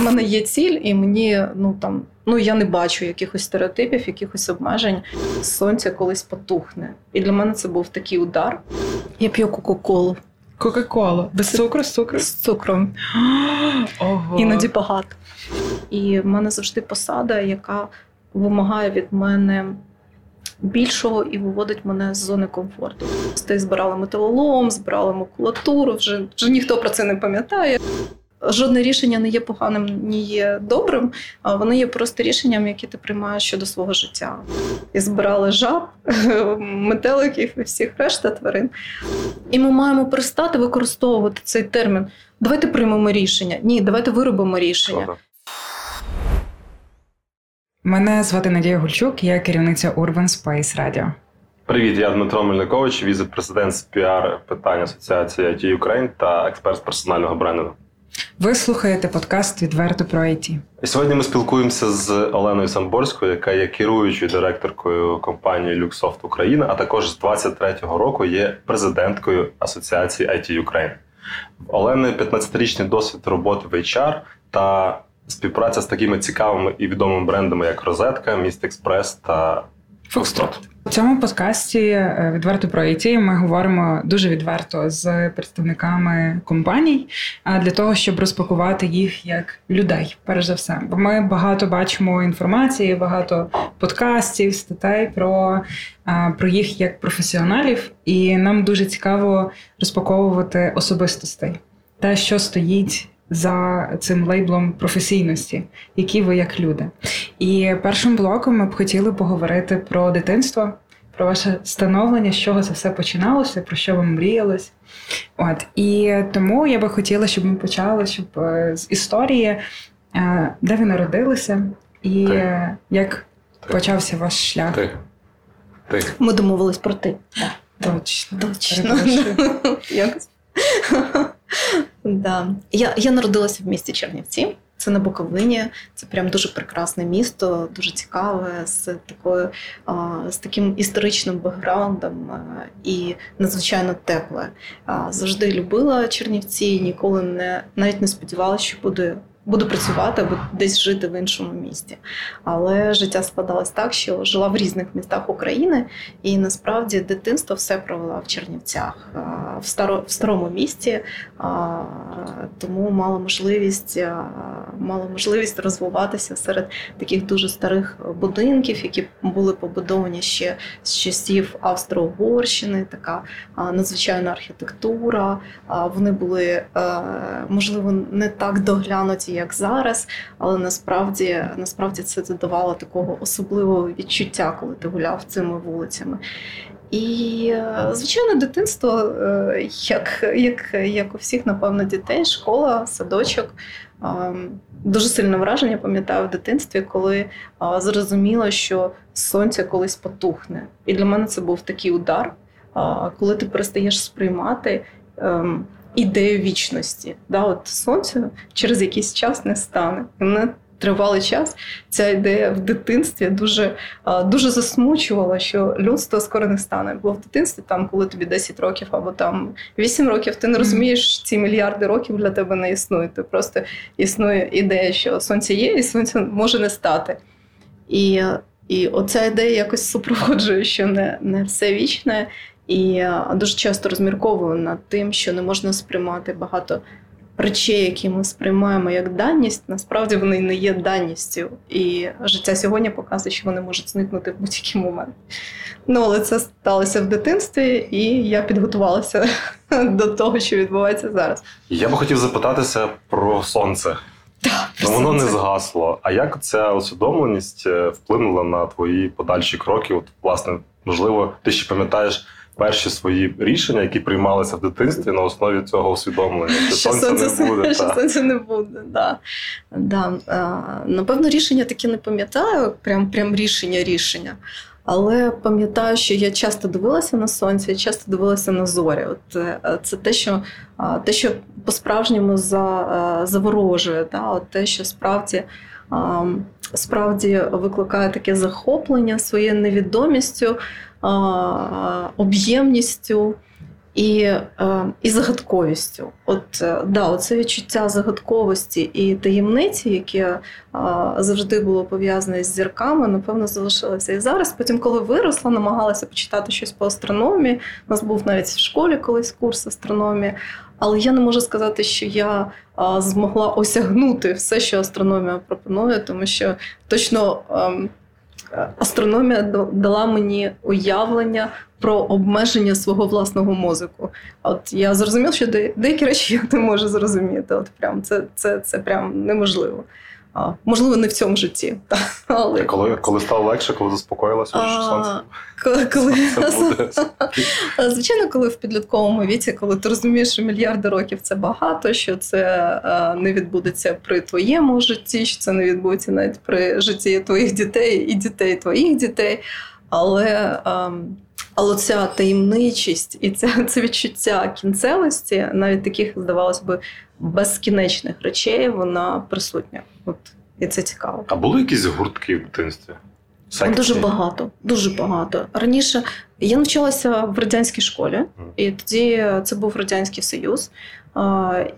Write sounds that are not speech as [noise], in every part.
У мене є ціль, і мені ну там ну я не бачу якихось стереотипів, якихось обмежень. Сонце колись потухне. І для мене це був такий удар. Я п'ю Кока-Колу. Кока-кола. Без цукру, з цукру? З цукром. [gasps] Ого. Іноді багато. І в мене завжди посада, яка вимагає від мене більшого і виводить мене з зони комфорту. Стей збирали металолом, збирали макулатуру, вже, вже ніхто про це не пам'ятає. Жодне рішення не є поганим, ні є добрим, а вони є просто рішенням, які ти приймаєш щодо свого життя. І збирали жаб, [laughs] метеликів і всіх решта тварин. І ми маємо перестати використовувати цей термін. Давайте приймемо рішення. Ні, давайте виробимо рішення. Мене звати Надія Гульчук, я керівниця Urban Space Radio. Привіт, я Дмитро Мельникович, віце-президент з піар питань Асоціації IT Ukraine та експерт з персонального брендингу. Ви слухаєте подкаст відверто про IT. Сьогодні ми спілкуємося з Оленою Самборською, яка є керуючою директоркою компанії Luxoft Україна, а також з 23-го року є президенткою Асоціації IT Ukraine. Олени 15-річний досвід роботи в HR та співпраця з такими цікавими і відомими брендами, як Розетка, Міст Експрес та Фокстрот. У цьому подкасті е, відверто про IT ми говоримо дуже відверто з представниками компаній а, для того, щоб розпакувати їх як людей, перш за все. Бо ми багато бачимо інформації, багато подкастів, статей про, про їх як професіоналів, і нам дуже цікаво розпаковувати особистостей, те, що стоїть. За цим лейблом професійності, які ви як люди. І першим блоком ми б хотіли поговорити про дитинство, про ваше становлення, з чого це все починалося, про що вам мріялось. От і тому я би хотіла, щоб ми почали щоб е, з історії, е, де ви народилися, і Ти. е, як Ти. почався ваш шлях. Ти. Ти. Ми домовились про ти. Точно. Точно. [laughs] Якось. Да. я, я народилася в місті Чернівці. Це на Буковині. Це прям дуже прекрасне місто, дуже цікаве, з такою з таким історичним бекграундом і надзвичайно тепле. Завжди любила Чернівці, ніколи не навіть не сподівалася, що буде. Буду працювати або десь жити в іншому місті. Але життя складалось так, що жила в різних містах України, і насправді дитинство все провела в Чернівцях, в, старо, в старому місті, тому мала можливість, мала можливість розвиватися серед таких дуже старих будинків, які були побудовані ще з часів Австро-Угорщини, така надзвичайна архітектура. Вони були, е, можливо, не так доглянуті, як зараз, але насправді, насправді це додавало такого особливого відчуття, коли ти гуляв цими вулицями. І, е, звичайно, дитинство, е, як, як, як у всіх, напевно, дітей, школа, садочок. Ем, Дуже сильне враження пам'ятаю в дитинстві, коли е, зрозуміла, що сонце колись потухне. І для мене це був такий удар, е, коли ти перестаєш сприймати ем, ідею вічності. Да, от сонце через якийсь час не стане. І мене тривалий час ця ідея в дитинстві дуже, дуже засмучувала, що людство скоро не стане. Бо в дитинстві, там, коли тобі 10 років або там 8 років, ти не розумієш, ці мільярди років для тебе не існують. Ти просто існує ідея, що сонце є, і сонце може не стати. І, і оця ідея якось супроводжує, що не, не все вічне. І дуже часто розмірковую над тим, що не можна сприймати багато речей, які ми сприймаємо як даність, насправді вони не є даністю. І життя сьогодні показує, що вони можуть зникнути в будь-який момент. Ну, але це сталося в дитинстві, і я підготувалася [laughs] до того, що відбувається зараз. Я би хотів запитатися про сонце. Ну, воно не згасло. А як ця усвідомленість е, вплинула на твої подальші кроки? От, власне, можливо, ти ще пам'ятаєш перші свої рішення, які приймалися в дитинстві на основі цього усвідомлення, що, Що сонця не буде. [laughs] що та. сонця не буде. Да. Да. А, напевно, рішення таке не пам'ятаю, прям, прям рішення рішення. Але пам'ятаю, що я часто дивилася на сонце, я часто дивилася на зорі. От е, це те, що те, що по-справжньому за, е, заворожує, да? От те, що справді, справді викликає таке захоплення своєю невідомістю, об'ємністю. і і загадковістю. От е, да, оце відчуття загадковості і таємниці, яке завжди було пов'язане з зірками, напевно, залишилося і зараз. Потім, коли виросла, намагалася почитати щось по астрономії. У нас був навіть в школі колись курс астрономії. Але я не можу сказати, що я а, змогла осягнути все, що астрономія пропонує, тому що точно а, ем, астрономія дала мені уявлення про обмеження свого власного мозку. От я зрозумів, що деякі речі я не можу зрозуміти. От прям це, це, це прям неможливо. А, Можливо, не в цьому житті. [laughs] Але коли коли стало легше, коли заспокоїлося, що сонце коли, коли... [laughs] звичайно, коли в підлітковому віці, коли ти розумієш, що мільярди років це багато, що це не відбудеться при твоєму житті, що це не відбудеться навіть при житті твоїх дітей і дітей твоїх дітей. Але але ця таємничість і це, [laughs] це відчуття кінцевості, навіть таких, здавалось би, безкінечних речей, вона присутня. От і це цікаво. А були якісь гуртки в дитинстві? Дуже багато, дуже багато. Раніше я навчалася в радянській школі, і тоді це був радянський союз.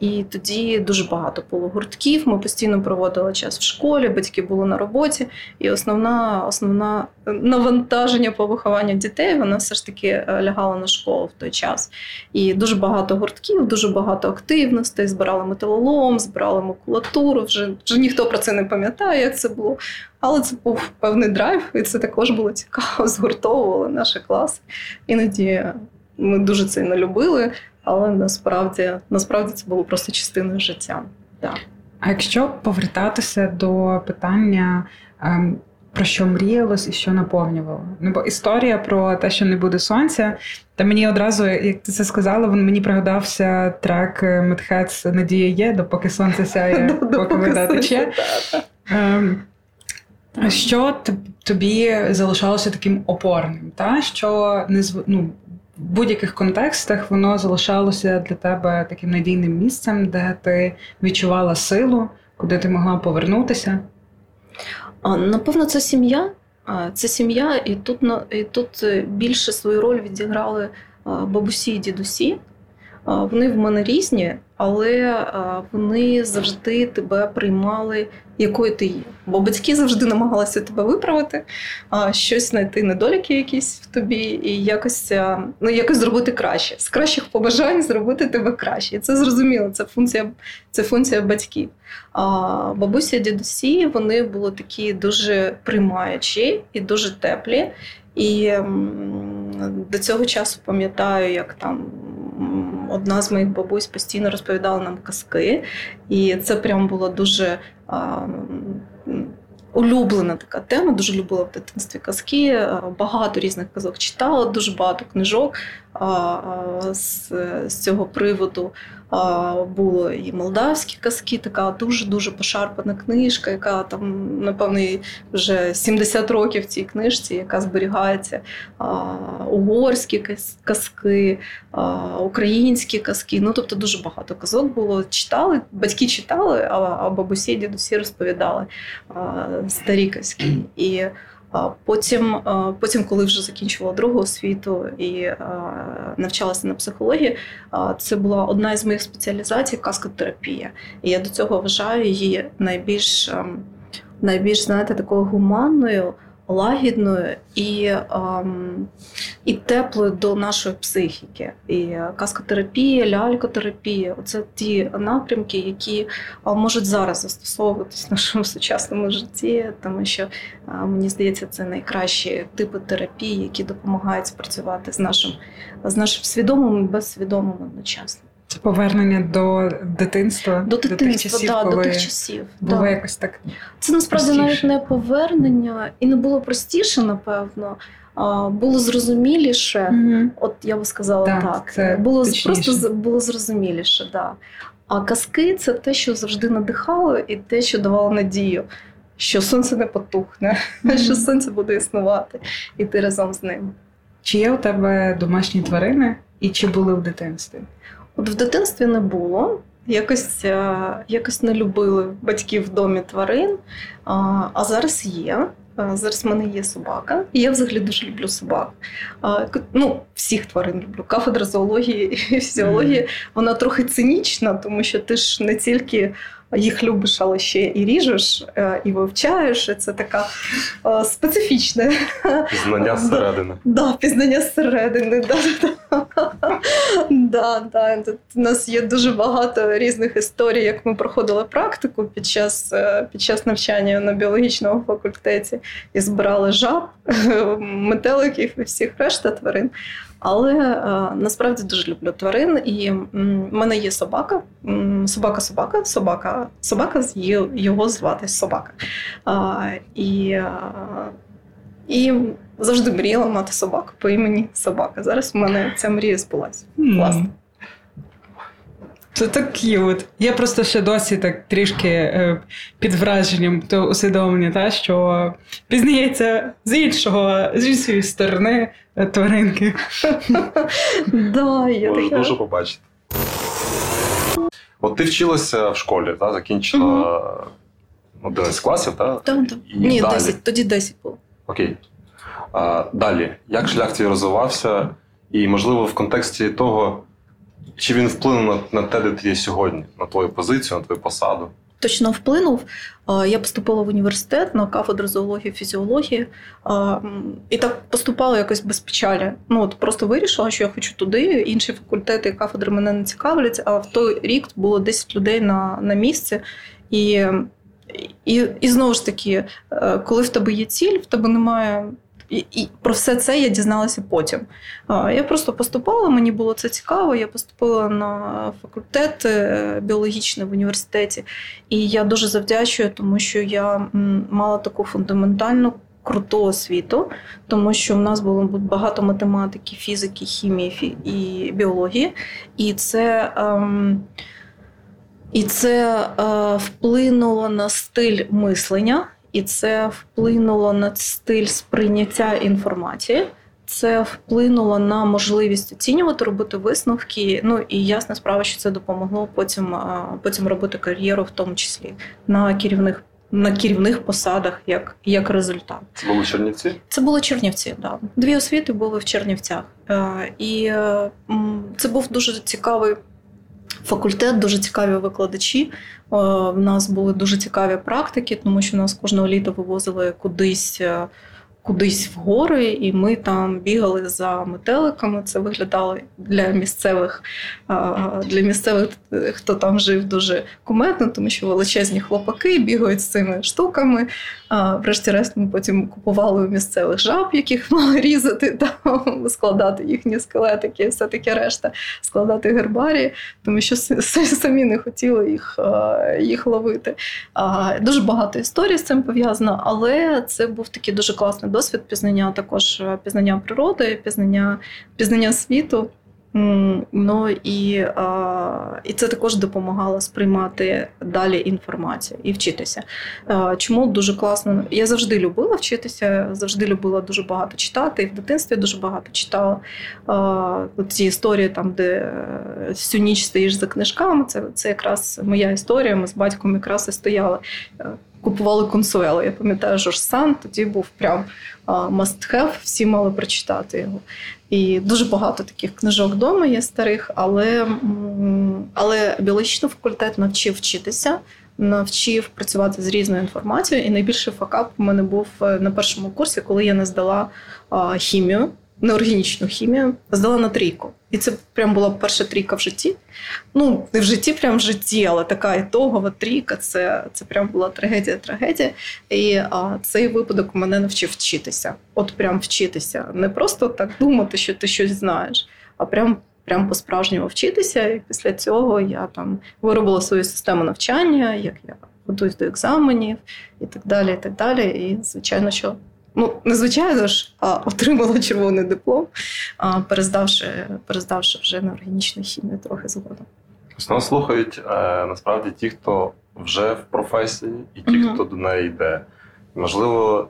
І тоді дуже багато було гуртків. Ми постійно проводили час в школі, батьки були на роботі, і основна основна навантаження по вихованню дітей вона все ж таки е, лягала на школу в той час. І дуже багато гуртків, дуже багато активностей. Збирали металолом, збирали макулатуру. Вже вже ніхто про це не пам'ятає, як це було. Але це був певний драйв, і це також було цікаво. [laughs] Згуртовували наші класи. Іноді ми дуже це не любили але насправді насправді це було просто частиною життя. Так. А якщо повертатися до питання, ем, про що мріялось і що наповнювало? Ну бо історія про те, що не буде сонця, та мені одразу, як ти це сказала, він мені пригадався трек Медхец Надія є, допоки сонце сяє, [laughs] поки вода тече. Що тобі залишалося таким опорним? Та? Що не ну, в будь-яких контекстах воно залишалося для тебе таким надійним місцем, де ти відчувала силу, куди ти могла повернутися? Напевно, це сім'я. Це сім'я, і тут і тут е, більше свою роль відіграли бабусі і дідусі. Вони в мене різні, але вони завжди тебе приймали, якою ти є. Бо батьки завжди намагалися тебе виправити, щось знайти недоліки якісь в тобі, і якось ну, якось зробити краще. З кращих побажань зробити тебе краще. Це зрозуміло, це функція це функція батьків. А бабуся, дідусі вони були такі дуже приймаючі і дуже теплі. І до цього часу пам'ятаю, як там одна з моїх бабусь постійно розповідала нам казки, і це прям було дуже. Улюблена така тема, дуже любила в дитинстві казки, багато різних казок читала, дуже багато книжок з, з цього приводу було і молдавські казки, така дуже-дуже пошарпана книжка, яка там, напевно, вже 70 років в цій книжці, яка зберігається. Угорські казки, українські казки. Ну, тобто дуже багато казок було. Читали, батьки читали, а бабусі, дідусі розповідали старі казки. [clears throat] І Потім, потім, коли вже закінчувала другу освіту і навчалася на психології, це була одна із моїх спеціалізацій каскотерапія. І я до цього вважаю її найбільш ем, найбільш знаєте, такою гуманною лагідною і ем, і теплою до нашої психіки. І каскотерапія, лялькотерапія це ті напрямки, які можуть зараз застосовуватись в нашому сучасному житті, тому що мені здається, це найкращі типи терапії, які допомагають спрацювати з нашим з нашим свідомим і безсвідомим одночасно. Це повернення до дитинства, до дитинства, до тих часів, да, коли до тих часів. Було да. якось так. Це насправді простіше. навіть не повернення, і не було простіше, напевно. А, Було зрозуміліше, mm от я би сказала так. так. Це було точніше. просто було зрозуміліше, да. А казки це те, що завжди надихало, і те, що давало надію, що сонце не потухне, mm [laughs] що сонце буде існувати, і ти разом з ним. Чи є у тебе домашні тварини, і чи були в дитинстві? От в дитинстві не було. Якось е, якось не любили батьків в домі тварин, а зараз є. Зараз в мене є собака, і я взагалі дуже люблю собак. Ну, всіх тварин люблю. Кафедра зоології і фізіології, вона трохи цинічна, тому що ти ж не тільки їх любиш, але ще і ріжеш, е, і вивчаєш. І Це така е, специфічне пізнання зсередини. Да, пізнання зсередини. Да, да, да. У нас є дуже багато різних історій, як ми проходили практику під час е, під час навчання на біологічному факультеті і збирали жаб, [laughs] метеликів і всіх решта тварин. Але е, насправді дуже люблю тварин, і в мене є собака. Собака, собака, собака, собака його звати собака. І е, і завжди мріяла мати собаку по імені собака. Зараз в мене ця мрія збулася. Класно. Це так к'ют. Я просто ще досі так трішки е, під враженням то усвідомлення, та, що пізнається з іншого, з іншої сторони е, тваринки. [laughs] Да, я Можу дуже побачити. От ти вчилася в школі, та, закінчила 11 класів, так? Так, так. Ні, 10, тоді 10 було. Окей. А, Далі, як шлях твій розвивався, і, можливо, в контексті того. Чи він вплинув на, на те, де ти є сьогодні, на твою позицію, на твою посаду? Точно вплинув. Я поступила в університет на кафедру зоології, фізіології, і так поступала якось без печалі. Ну от просто вирішила, що я хочу туди. Інші факультети і кафедри мене не цікавлять. А в той рік було 10 людей на, на місці. І, і, І знову ж таки, е, коли в тебе є ціль, в тебе немає. І, про все це я дізналася потім. Я просто поступала, мені було це цікаво. Я поступила на факультет е, біологічний в університеті, і я дуже завдячую, тому що я мала таку фундаментальну. Круту освіту, тому що в нас було багато математики, фізики, хімії і біології, і це ем, і це е, вплинуло на стиль мислення і це вплинуло на стиль сприйняття інформації. Це вплинуло на можливість оцінювати, робити висновки. Ну і ясна справа, що це допомогло потім потім робити кар'єру, в тому числі на керівних на керівних посадах, як як результат. Це були Чернівці? Це були Чернівці, да. Дві освіти були в Чернівцях. Е, і е, це був дуже цікавий факультет, дуже цікаві викладачі. В нас були дуже цікаві практики, тому що нас кожного літа вивозили кудись е, кудись в гори, і ми там бігали за метеликами. Це виглядало для місцевих, для місцевих, хто там жив, дуже куметно, тому що величезні хлопаки бігають з цими штуками. Врешті-решт ми потім купували у місцевих жаб, яких [laughs] мали різати, там, складати їхні скелетики, і все таке решта, складати гербарі, тому що самі не хотіли їх їх ловити. Дуже багато історій з цим пов'язано, але це був такий дуже класний досвід пізнання, також пізнання природи, пізнання, пізнання світу. Ну і і це також допомагало сприймати далі інформацію і вчитися. Чому дуже класно? Я завжди любила вчитися, завжди любила дуже багато читати. І в дитинстві дуже багато читала ці історії, там, де всю ніч стоїш за книжками. Це це якраз моя історія. Ми з батьком якраз і стояли. Купували консуели. Я пам'ятаю, Жорж Сан тоді був прям must have, всі мали прочитати його. І дуже багато таких книжок вдома є старих, але але біологічний факультет навчив вчитися, навчив працювати з різною інформацією. І найбільший факап у мене був е, на першому курсі, коли я не здала хімію неорганічну хімію, здала на трійку. І це прям була перша трійка в житті. Ну, не в житті, прям в житті, але така ітогова трійка це це прям була трагедія-трагедія. І а, цей випадок мене навчив вчитися. От прям вчитися. Не просто так думати, що ти щось знаєш, а прям. Прям по-справжньому вчитися, і після цього я там виробила свою систему навчання, як я готуюсь до екзаменів і так далі. І так далі. І звичайно, що ну незвичайно ж, а отримала червоний диплом, а перездавши, перездавши вже на органічну хімію трохи згодом. Тобто нас слухають е, насправді ті, хто вже в професії, і ті, mm хто до неї йде. Можливо,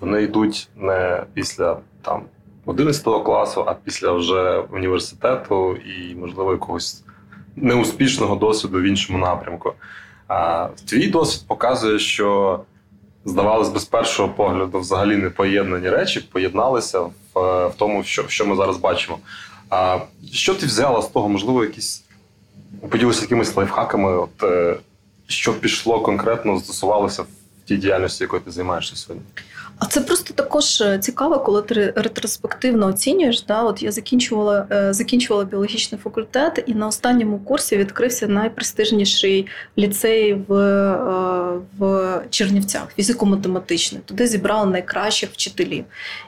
вони йдуть не після там 11 класу, а після вже університету і, можливо, якогось неуспішного досвіду в іншому напрямку. А твій досвід показує, що здавалось би, з першого погляду, взагалі не поєднані речі, поєдналися в, в тому, що що ми зараз бачимо. А що ти взяла з того, можливо, якісь поділися якимись лайфхаками, от е, що пішло конкретно, застосувалося в тій діяльності, якою ти займаєшся сьогодні? А це просто також е, цікаво, коли ти ретроспективно оцінюєш. Да? От Я закінчувала е, закінчувала біологічний факультет, і на останньому курсі відкрився найпрестижніший ліцей в е, в Чернівцях, фізико-математичний. Туди зібрали найкращих вчителів.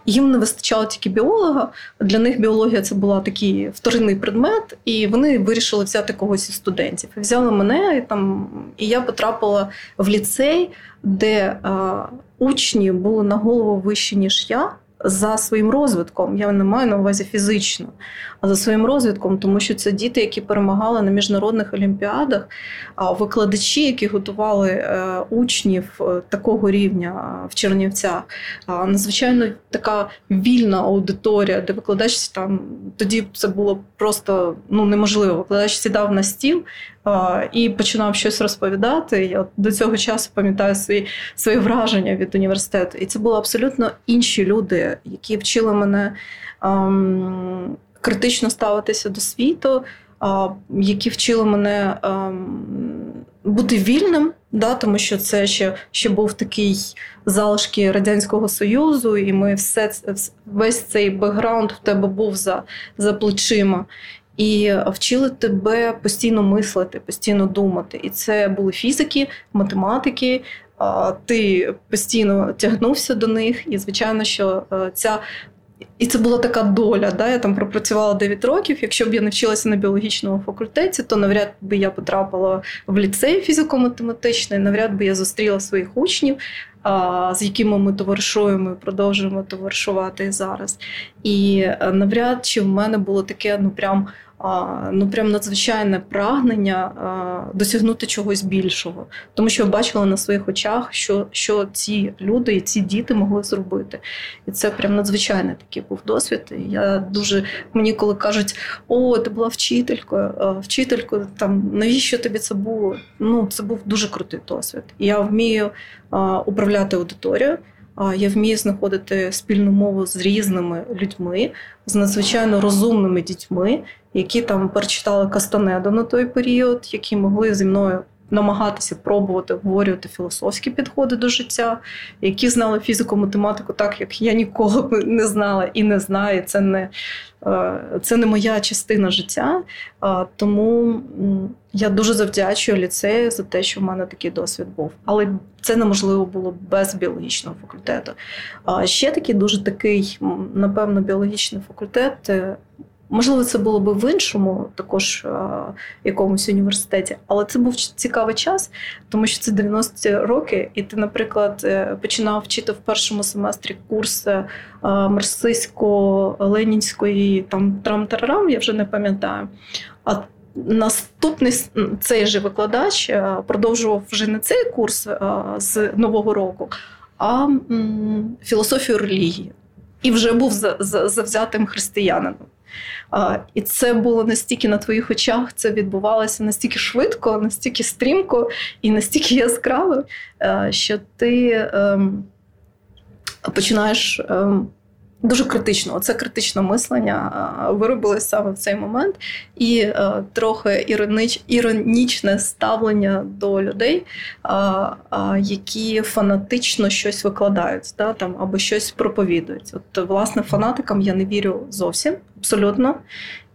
Їм не вистачало тільки біолога. Для них біологія це була такий вторинний предмет, і вони вирішили взяти когось із студентів. Взяли мене і там, і я потрапила в ліцей де а, учні були на голову вищі, ніж я. За своїм розвитком, я не маю на увазі фізично, за своїм розвитком, тому що це діти, які перемагали на міжнародних олімпіадах, а викладачі, які готували е, учнів е, такого рівня в Чернівцях, надзвичайно така вільна аудиторія, де викладач там тоді це було просто ну неможливо. Викладач сідав на стіл і починав щось розповідати. Я до цього часу пам'ятаю свої свої враження від університету. І це були абсолютно інші люди, які вчили мене ем, критично ставитися до світу, які вчили мене ем, бути вільним, да, тому що це ще ще був такий залишки Радянського Союзу, і ми все весь цей бекграунд в тебе був за, за плечима і вчили тебе постійно мислити, постійно думати. І це були фізики, математики. Ти постійно тягнувся до них, і звичайно, що е, ця. І це була така доля. Да? Я там пропрацювала 9 років. Якщо б я не вчилася на біологічному факультеті, то навряд би я потрапила в ліцей фізико-математичний, навряд би я зустріла своїх учнів, з якими ми товаришуємо і продовжуємо товаришувати зараз. І е, навряд чи в мене було таке, ну прям ну прям надзвичайне прагнення досягнути чогось більшого, тому що я бачила на своїх очах, що що ці люди і ці діти могли зробити. І це прям надзвичайний такий був досвід. І Я дуже мені, коли кажуть, о, ти була вчителькою, вчителькою, там навіщо тобі це було? Ну, це був дуже крутий досвід. Я вмію управляти аудиторією. Я вмію знаходити спільну мову з різними людьми, з надзвичайно розумними дітьми, які там перечитали Кастанеду на той період, які могли зі мною намагатися пробувати обговорювати філософські підходи до життя, які знали фізику, математику, так як я ніколи не знала і не знаю. Це не е, це не моя частина життя. Тому я дуже завдячую ліцею за те, що в мене такий досвід був. Але це неможливо було без біологічного факультету. Ще такий дуже такий, напевно, біологічний факультет. Е, Можливо, це було б в іншому, також якомусь університеті, але це був цікавий час, тому що це 90-ті роки, і ти, наприклад, е, починав вчити в першому семестрі курс е, марксистсько-ленінської там трам-тарарам, я вже не пам'ятаю. А Наступний цей же викладач е, продовжував вже не цей курс з нового року, а філософію релігії. І вже був завзятим християнином. І це було настільки на твоїх очах, це відбувалося настільки швидко, настільки стрімко і настільки яскраво, е, що ти ем, починаєш. Дуже критично, оце критичне мислення е, виробилось саме в цей момент, і е, трохи іронич, іронічне ставлення до людей, е, які фанатично щось викладають, да, там, або щось проповідують. От, власне, фанатикам я не вірю зовсім абсолютно.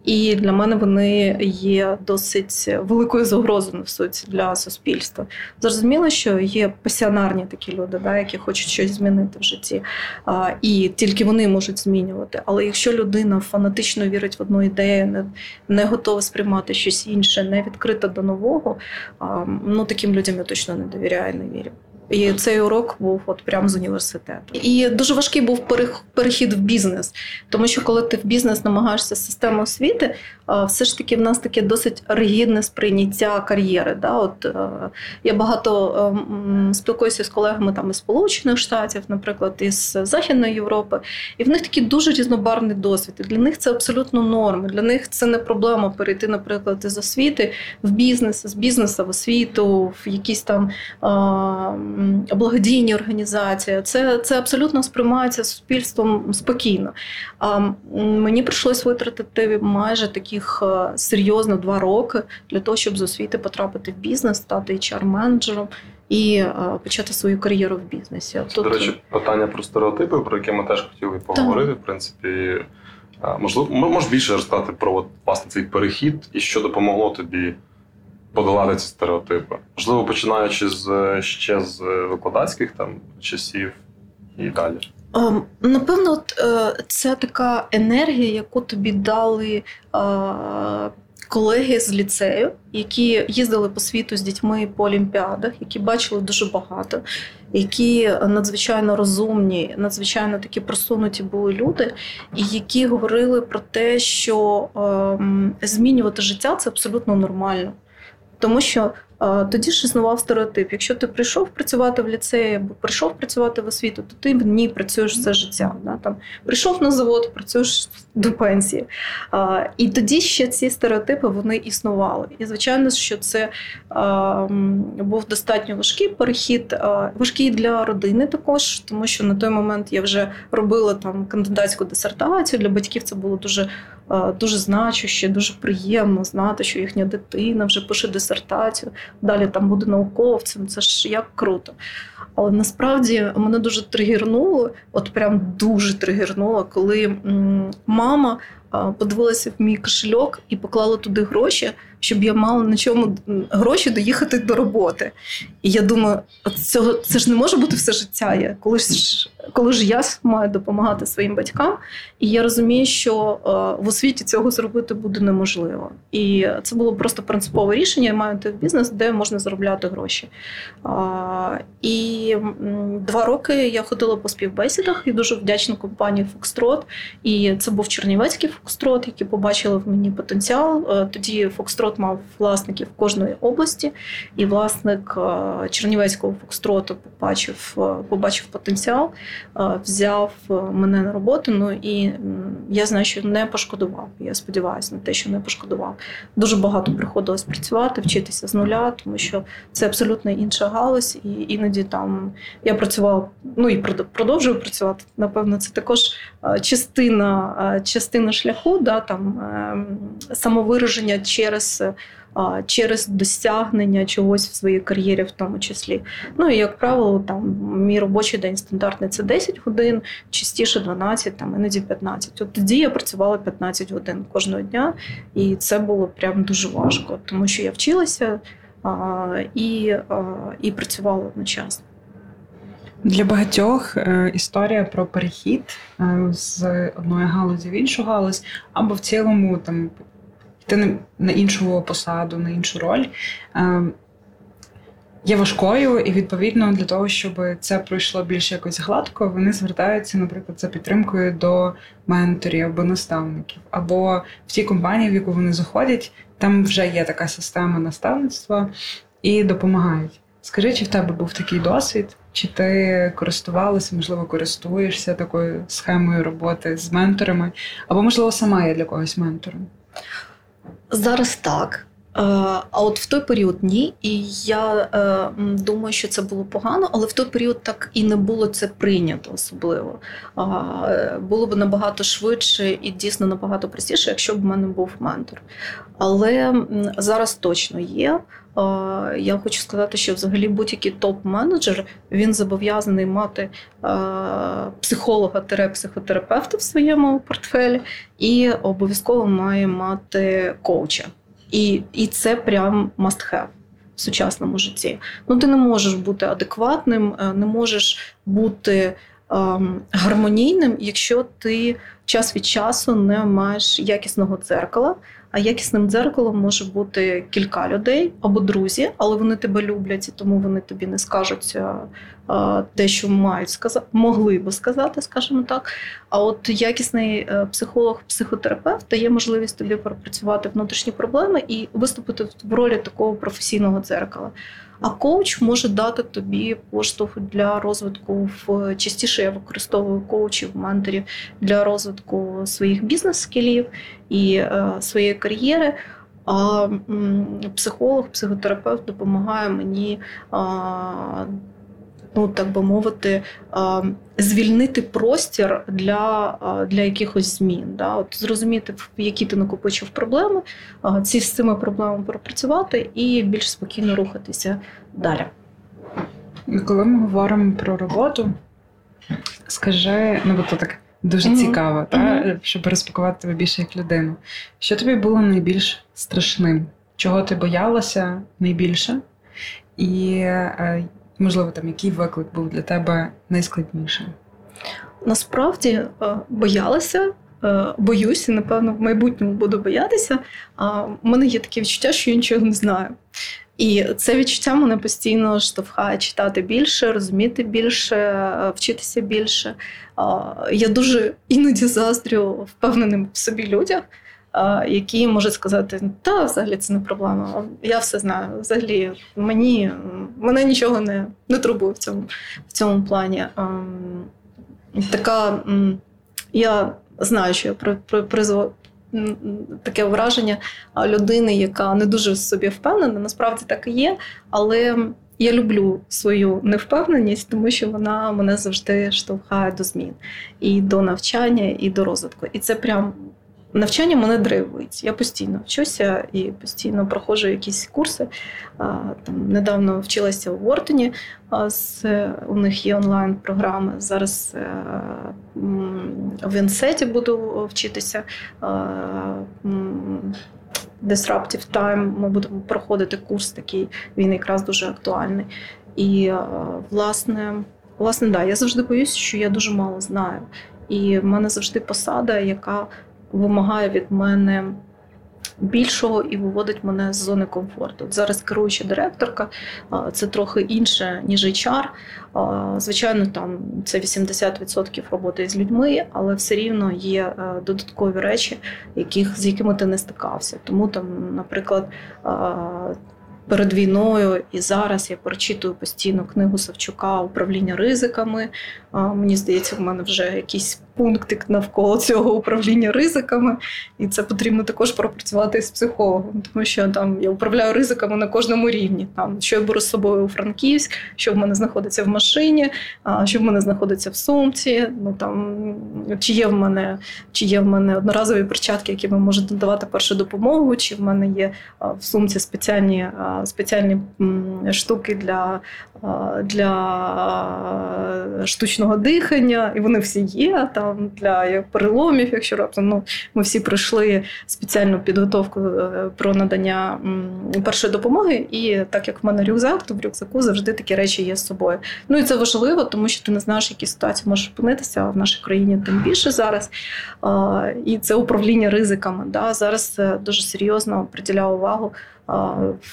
І для мене вони є досить великою загрозою суті для суспільства. Зрозуміло, що є пасіонарні такі люди, да, які хочуть щось змінити в житті, а, і тільки вони можуть змінювати. Але якщо людина фанатично вірить в одну ідею, не не готова сприймати щось інше, не відкрита до нового, а, ну таким людям я точно не довіряю, не вірю. І цей урок був от прямо з університету. І дуже важкий був перехід в бізнес, тому що коли ти в бізнес намагаєшся систему освіти, все ж таки в нас таке досить ригідне сприйняття кар'єри. Да? От, е, Я багато ем, спілкуюся з колегами там із Сполучених Штатів, наприклад, із Західної Європи, і в них такий дуже різнобарний досвід. І Для них це абсолютно норм. Для них це не проблема перейти, наприклад, із освіти в бізнес, з бізнесу в освіту, в якісь там благодійні організації. Це це абсолютно сприймається суспільством спокійно. А Мені прийшлось витратити майже таких е, серйозно два роки для того, щоб з освіти потрапити в бізнес, стати HR-менеджером. І е, почати свою кар'єру в бізнесі. Тут... До речі, питання про стереотипи, про які ми теж хотіли поговорити. Так. В принципі, можливо, можеш більше розказати про от, власне цей перехід і що допомогло тобі подолати ці стереотипи. Можливо, починаючи з ще з викладацьких там часів і далі. Ем, напевно, от, це така енергія, яку тобі дали е, колеги з ліцею, які їздили по світу з дітьми по олімпіадах, які бачили дуже багато, які надзвичайно розумні, надзвичайно такі просунуті були люди, і які говорили про те, що ем, змінювати життя це абсолютно нормально. Тому що тоді ж існував стереотип. Якщо ти прийшов працювати в ліцеї або прийшов працювати в освіту, то ти в ній працюєш все життя. Да? Там Прийшов на завод, працюєш до пенсії. А, І тоді ще ці стереотипи вони існували. І, звичайно, що це а, був достатньо важкий перехід, а, важкий для родини також, тому що на той момент я вже робила там кандидатську дисертацію. Для батьків це було дуже дуже значуще, дуже приємно знати, що їхня дитина вже пише дисертацію, далі там буде науковцем. Це ж як круто. Але насправді мене дуже тригернуло, от прям дуже тригернуло, коли мама подивилася в мій кошельок і поклала туди гроші, щоб я мала на чому гроші доїхати до роботи. І я думаю, цього це ж не може бути все життя. Я коли ж коли ж я маю допомагати своїм батькам, і я розумію, що в освіті цього зробити буде неможливо. І це було просто принципове рішення. Я маю в бізнес, де можна заробляти гроші. І два роки я ходила по співбесідах і дуже вдячна компанії Фокстрот. І це був Чернівецький Фокстрот, який побачили в мені потенціал. Е, тоді Фокстрот мав власників кожної області, і власник е, Чернівецького Фокстроту побачив, е, побачив потенціал, взяв мене на роботу. Ну і я знаю, що не пошкодував. Я сподіваюся на те, що не пошкодував. Дуже багато приходилось працювати, вчитися з нуля, тому що це абсолютно інша галузь, і іноді там я працювала, ну і продовжую працювати. Напевно, це також частина частина шляху, да, там ем, самовираження через через досягнення чогось в своїй кар'єрі, в тому числі. Ну і як правило, там мій робочий день стандартний це 10 годин, частіше 12, там іноді 15. От тоді я працювала 15 годин кожного дня, і це було прям дуже важко, тому що я вчилася а, і, а, і працювала одночасно. Для багатьох е, історія про перехід е, з одної галузі в іншу галузь, або в цілому там йти на іншу посаду, на іншу роль. Е, є важкою, і відповідно для того, щоб це пройшло більш якось гладко, вони звертаються, наприклад, за підтримкою до менторів або наставників, або в тій компанії, в яку вони заходять, там вже є така система наставництва і допомагають. Скажи, чи в тебе був такий досвід? Чи ти користувалася, можливо, користуєшся такою схемою роботи з менторами, або, можливо, сама є для когось ментором? Зараз так. Е, а от в той період ні. І я е, думаю, що це було погано, але в той період так і не було це прийнято особливо. Е, було б набагато швидше і дійсно набагато простіше, якщо б в мене був ментор. Але зараз точно є. Я хочу сказати, що взагалі будь-який топ-менеджер він зобов'язаний мати психолога психотерапевта в своєму портфелі і обов'язково має мати коуча. І і це прям must have в сучасному житті. Ну, ти не можеш бути адекватним, е, не можеш бути ем, гармонійним, якщо ти час від часу не маєш якісного дзеркала, А якісним дзеркалом може бути кілька людей або друзі, але вони тебе люблять, і тому вони тобі не скажуть те, що мають сказати, могли би сказати, скажімо так. А от якісний е, психолог, психотерапевт дає можливість тобі пропрацювати внутрішні проблеми і виступити в ролі такого професійного дзеркала. А коуч може дати тобі поштовх для розвитку в частіше я використовую коучів, менторів для розвитку своїх бізнес-скілів і е, своєї кар'єри. А психолог, психотерапевт допомагає мені. Ну, так би мовити, звільнити простір для для якихось змін. Да? От Зрозуміти, які ти накопичив проблеми, ці з цими проблемами пропрацювати і більш спокійно рухатися далі. Коли ми говоримо про роботу, скажи, ну бо то так дуже mm-hmm. цікаво, та, mm-hmm. щоб розпакувати тебе більше як людину. Що тобі було найбільш страшним? Чого ти боялася найбільше? І е, можливо, там який виклик був для тебе найскладнішим? Насправді е, боялася. Е, боюся, напевно, в майбутньому буду боятися. В мене є таке відчуття, що я нічого не знаю. І це відчуття мене постійно штовхає читати більше, розуміти більше, вчитися більше. Я дуже іноді заздрю впевненим в собі людях, які можуть сказати, та взагалі це не проблема. Я все знаю. Взагалі мені мене нічого не не турбує в цьому в цьому плані. Така я знаю, що я при, призву таке враження людини, яка не дуже в собі впевнена. Насправді так і є, але. Я люблю свою невпевненість, тому що вона мене завжди штовхає до змін і до навчання, і до розвитку. І це прям Навчання мене драйвують. Я постійно вчуся і постійно проходжу якісь курси. Там Недавно вчилася у Вортоні, у них є онлайн-програми. Зараз е, в Інсеті буду вчитися. Disruptive Time, ми будемо проходити курс такий, він якраз дуже актуальний. І, власне, власне, да, я завжди боюся, що я дуже мало знаю. І в мене завжди посада, яка вимагає від мене більшого і виводить мене з зони комфорту. Зараз керуюча директорка, це трохи інше, ніж HR. Звичайно, там це 80% роботи з людьми, але все рівно є е, додаткові речі, яких, з якими ти не стикався. Тому там, наприклад, перед війною і зараз я прочитую постійно книгу Савчука Управління ризиками. Мені здається, в мене вже якийсь пунктик навколо цього управління ризиками, і це потрібно також пропрацювати з психологом, тому що там я управляю ризиками на кожному рівні. Там що я беру з собою у Франківськ, що в мене знаходиться в машині, що в мене знаходиться в сумці. Ну там чи є в мене, чи є в мене одноразові перчатки, які ви можете надавати першу допомогу, чи в мене є в сумці спеціальні спеціальні штуки для, для штучного дихання, і вони всі є. Там для переломів, якщо раптом ну, ми всі пройшли спеціальну підготовку е, про надання першої допомоги. І так як в мене рюкзак, то в рюкзаку завжди такі речі є з собою. Ну і це важливо, тому що ти не знаєш, які ситуації можеш опинитися а в нашій країні тим більше зараз. І це управління ризиками. Да? Зараз е, дуже серйозно приділяю увагу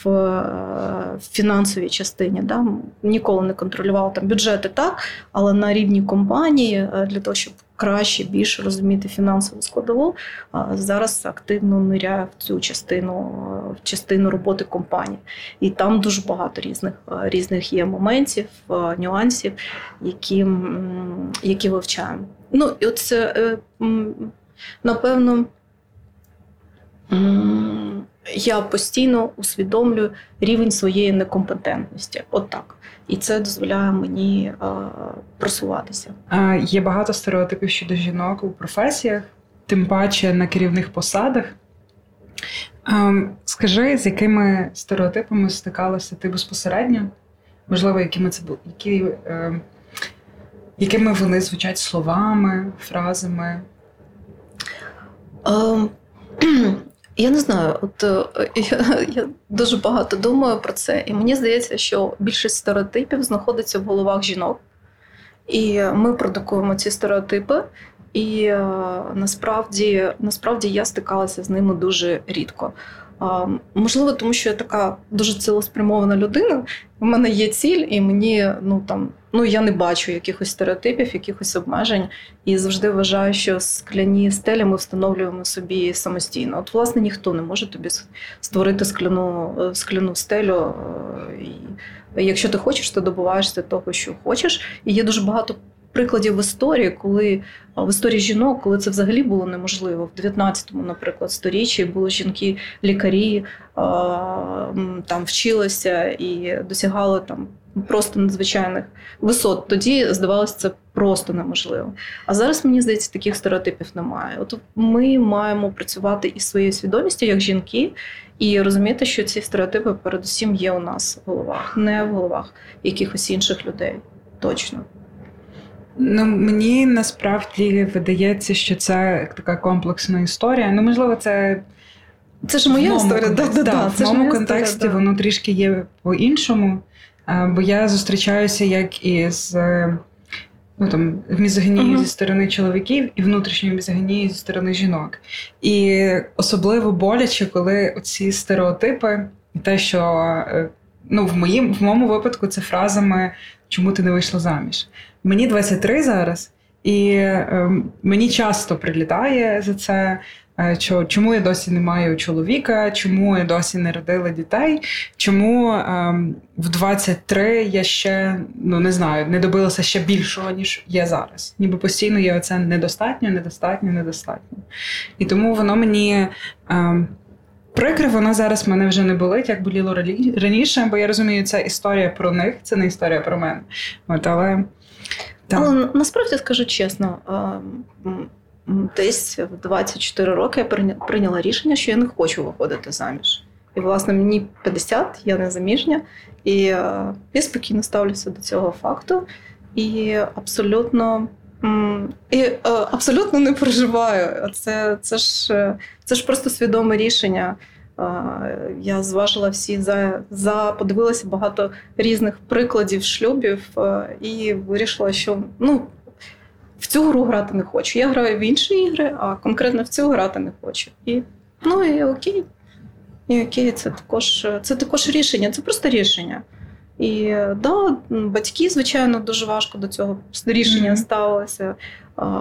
в фінансовій частині. Да? Ніколи не контролювала там бюджети так, але на рівні компанії е, для того, щоб краще більше розуміти фінансову складову, зараз активно ниряю в цю частину в частину роботи компанії. І там дуже багато різних різних є моментів, нюансів, які які вивчаємо. Ну, і от це, е, напевно я постійно усвідомлюю рівень своєї некомпетентності. Отак. І це дозволяє мені а, просуватися. А, Є багато стереотипів щодо жінок у професіях, тим паче на керівних посадах. А, скажи, з якими стереотипами стикалася ти безпосередньо? Можливо, якими це були, які, е, якими вони звучать словами, фразами? [clears throat] Um, Я не знаю, от е, я, я дуже багато думаю про це, і мені здається, що більшість стереотипів знаходиться в головах жінок, і ми продукуємо ці стереотипи. і е, насправді, насправді я стикалася з ними дуже рідко. Можливо, тому що я така дуже цілеспрямована людина. У мене є ціль, і мені ну там ну я не бачу якихось стереотипів, якихось обмежень, і завжди вважаю, що скляні стелі ми встановлюємо собі самостійно. От, власне, ніхто не може тобі створити скляну е, скляну стелю. Е, і Якщо ти хочеш, то добуваєшся того, що хочеш. І є дуже багато прикладів в історії, коли в історії жінок, коли це взагалі було неможливо, в 19-му, наприклад, сторіччі були жінки-лікарі, там вчилися і досягали там просто надзвичайних висот. Тоді здавалося це просто неможливо. А зараз мені здається, таких стереотипів немає. От ми маємо працювати із своєю свідомістю як жінки. І розуміти, що ці стереотипи передусім є у нас в головах, не в головах якихось інших людей. Точно. Ну, Мені насправді видається, що це така комплексна історія. Ну, можливо, це. Це ж моя історія. Да, да, да, В моєму контексті історія, воно трішки є по-іншому. Бо я зустрічаюся як із ну, там, мізогінією uh-huh. зі сторони чоловіків і внутрішньою мізогінією зі сторони жінок. І особливо боляче, коли оці стереотипи, і те, що е, ну, в моїм, в моєму випадку це фразами чому ти не вийшла заміж. Мені 23 зараз, і е, мені часто прилітає за це. Е, Чому я досі не маю чоловіка, чому я досі не родила дітей? Чому е, в 23 я ще ну не знаю, не добилася ще більшого, ніж є зараз. Ніби постійно є оце недостатньо, недостатньо, недостатньо. І тому воно мені. Е, Прикре, вона зараз мене вже не болить, як боліло раніше, бо я розумію, це історія про них, це не історія про мене. От, Але але насправді скажу чесно, десь в 24 роки я прийняла рішення, що я не хочу виходити заміж. І, власне, мені 50, я не заміжня, і я спокійно ставлюся до цього факту і абсолютно. І абсолютно не переживаю. Це це, ж це ж просто свідоме рішення. Я зважила всі за, за подивилася багато різних прикладів шлюбів і вирішила, що ну, в цю гру грати не хочу. Я граю в інші ігри, а конкретно в цю грати не хочу. І ну і окей. І окей, це також це також рішення, це просто рішення. І да, батьки, звичайно, дуже важко до цього рішення mm-hmm. ставилися,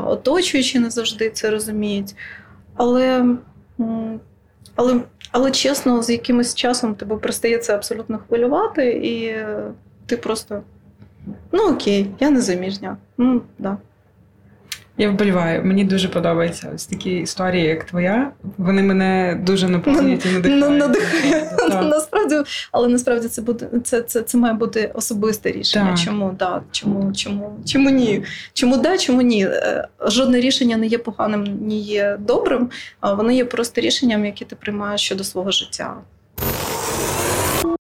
оточуючи не завжди це розуміють. Але але, але чесно, з якимось часом тебе пристається абсолютно хвилювати, і ти просто ну окей, я не заміжня. Ну, да. Я вболіваю. Мені дуже подобаються ось такі історії, як твоя. Вони мене дуже наповнюють і надихають. надихають. Насправді, але насправді це буде це, це, це має бути особисте рішення. Так. Чому да, чому, чому, чому ні? Чому да, чому ні? Е, жодне рішення не є поганим, ні є добрим, а воно є просто рішенням, яке ти приймаєш щодо свого життя.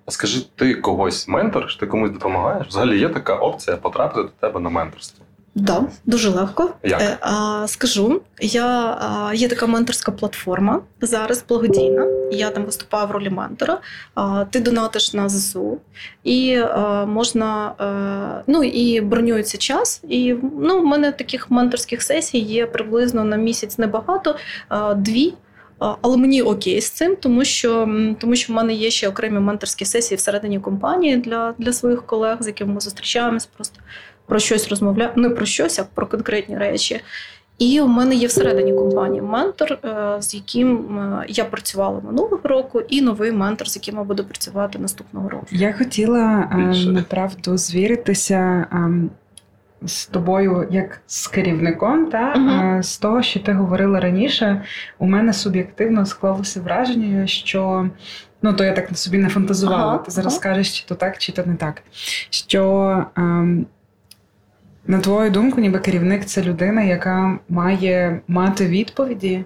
Скажи, ти когось ментор, ти комусь допомагаєш? Взагалі є така опція потрапити до тебе на менторство? Да, дуже легко. Як? Е, а, Скажу, я а, є така менторська платформа зараз благодійна. Я там виступаю в ролі ментора. А, Ти донатиш на ЗСУ, і а, можна а, ну і бронюється час. І ну, в мене таких менторських сесій є приблизно на місяць небагато, а, дві. Але мені окей з цим, тому що тому що в мене є ще окремі менторські сесії всередині компанії для для своїх колег, з якими ми зустрічаємось, просто про щось розмовляю, не про щось, а про конкретні речі. І у мене є всередині компанії ментор, е, з яким е, я працювала минулого року, і новий ментор, з яким я буду працювати наступного року. Я хотіла е, направду звіритися ем, з тобою як з керівником, та угу. з того, що ти говорила раніше, у мене суб'єктивно склалося враження, що ну то я так собі не фантазувала. Ага, ти зараз ага. скажеш, чи то так, чи то не так. Що ем, на твою думку, ніби керівник це людина, яка має мати відповіді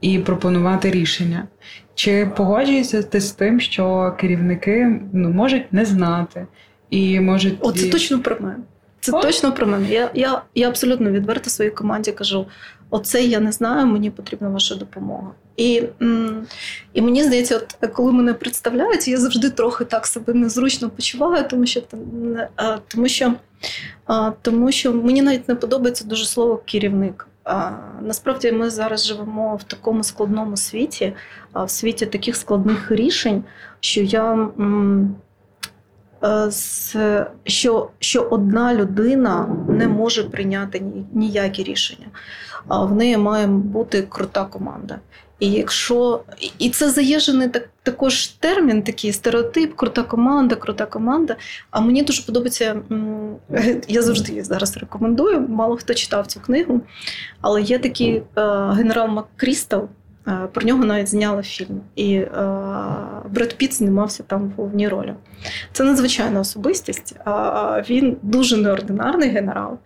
і пропонувати рішення. Чи погоджуєшся ти з тим, що керівники ну, можуть не знати і можуть. О, це точно про мене. Це О? точно про мене. Я я, я абсолютно відверто своїй команді кажу: оце я не знаю, мені потрібна ваша допомога. І і мені здається, от коли мене представляють, я завжди трохи так себе незручно почуваю, тому що тому що, тому що мені навіть не подобається дуже слово керівник. Насправді ми зараз живемо в такому складному світі, в світі таких складних рішень, що я е, що що одна людина не може прийняти ніякі рішення. В неї має бути крута команда. І якщо і це заєжений так також термін, такий стереотип, крута команда, крута команда. А мені дуже подобається. Я завжди її зараз рекомендую. Мало хто читав цю книгу, але є такий е, генерал Маккрістал. Е, про нього навіть зняли фільм, і е, Бред Піт знімався там в головній ролі. Це надзвичайна особистість. Він дуже неординарний генерал.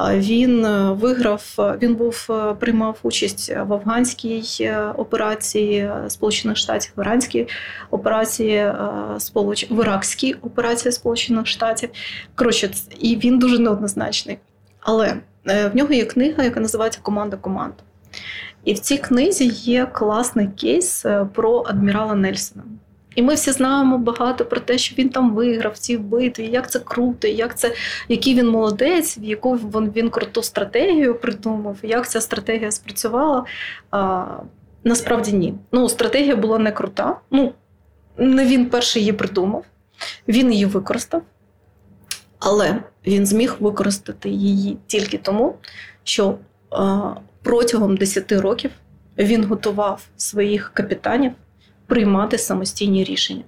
Він е, виграв, він був приймав участь в афганській операції Сполучених Штатів, в іранській операції Сполуч... в Іракській операції Сполучених Штатів. Коротше, і він дуже неоднозначний. Але в нього є книга, яка називається Команда команд. І в цій книзі є класний кейс е, про адмірала Нельсона. І ми всі знаємо багато про те, що він там виграв ці битві, як це круто, як це, який він молодець, в яку він, він круту стратегію придумав, як ця стратегія спрацювала. А, Насправді ні. Ну, стратегія була не крута. Ну, не він перший її придумав, він її використав, але він зміг використати її тільки тому, що протягом 10 років він готував своїх капітанів приймати самостійні рішення.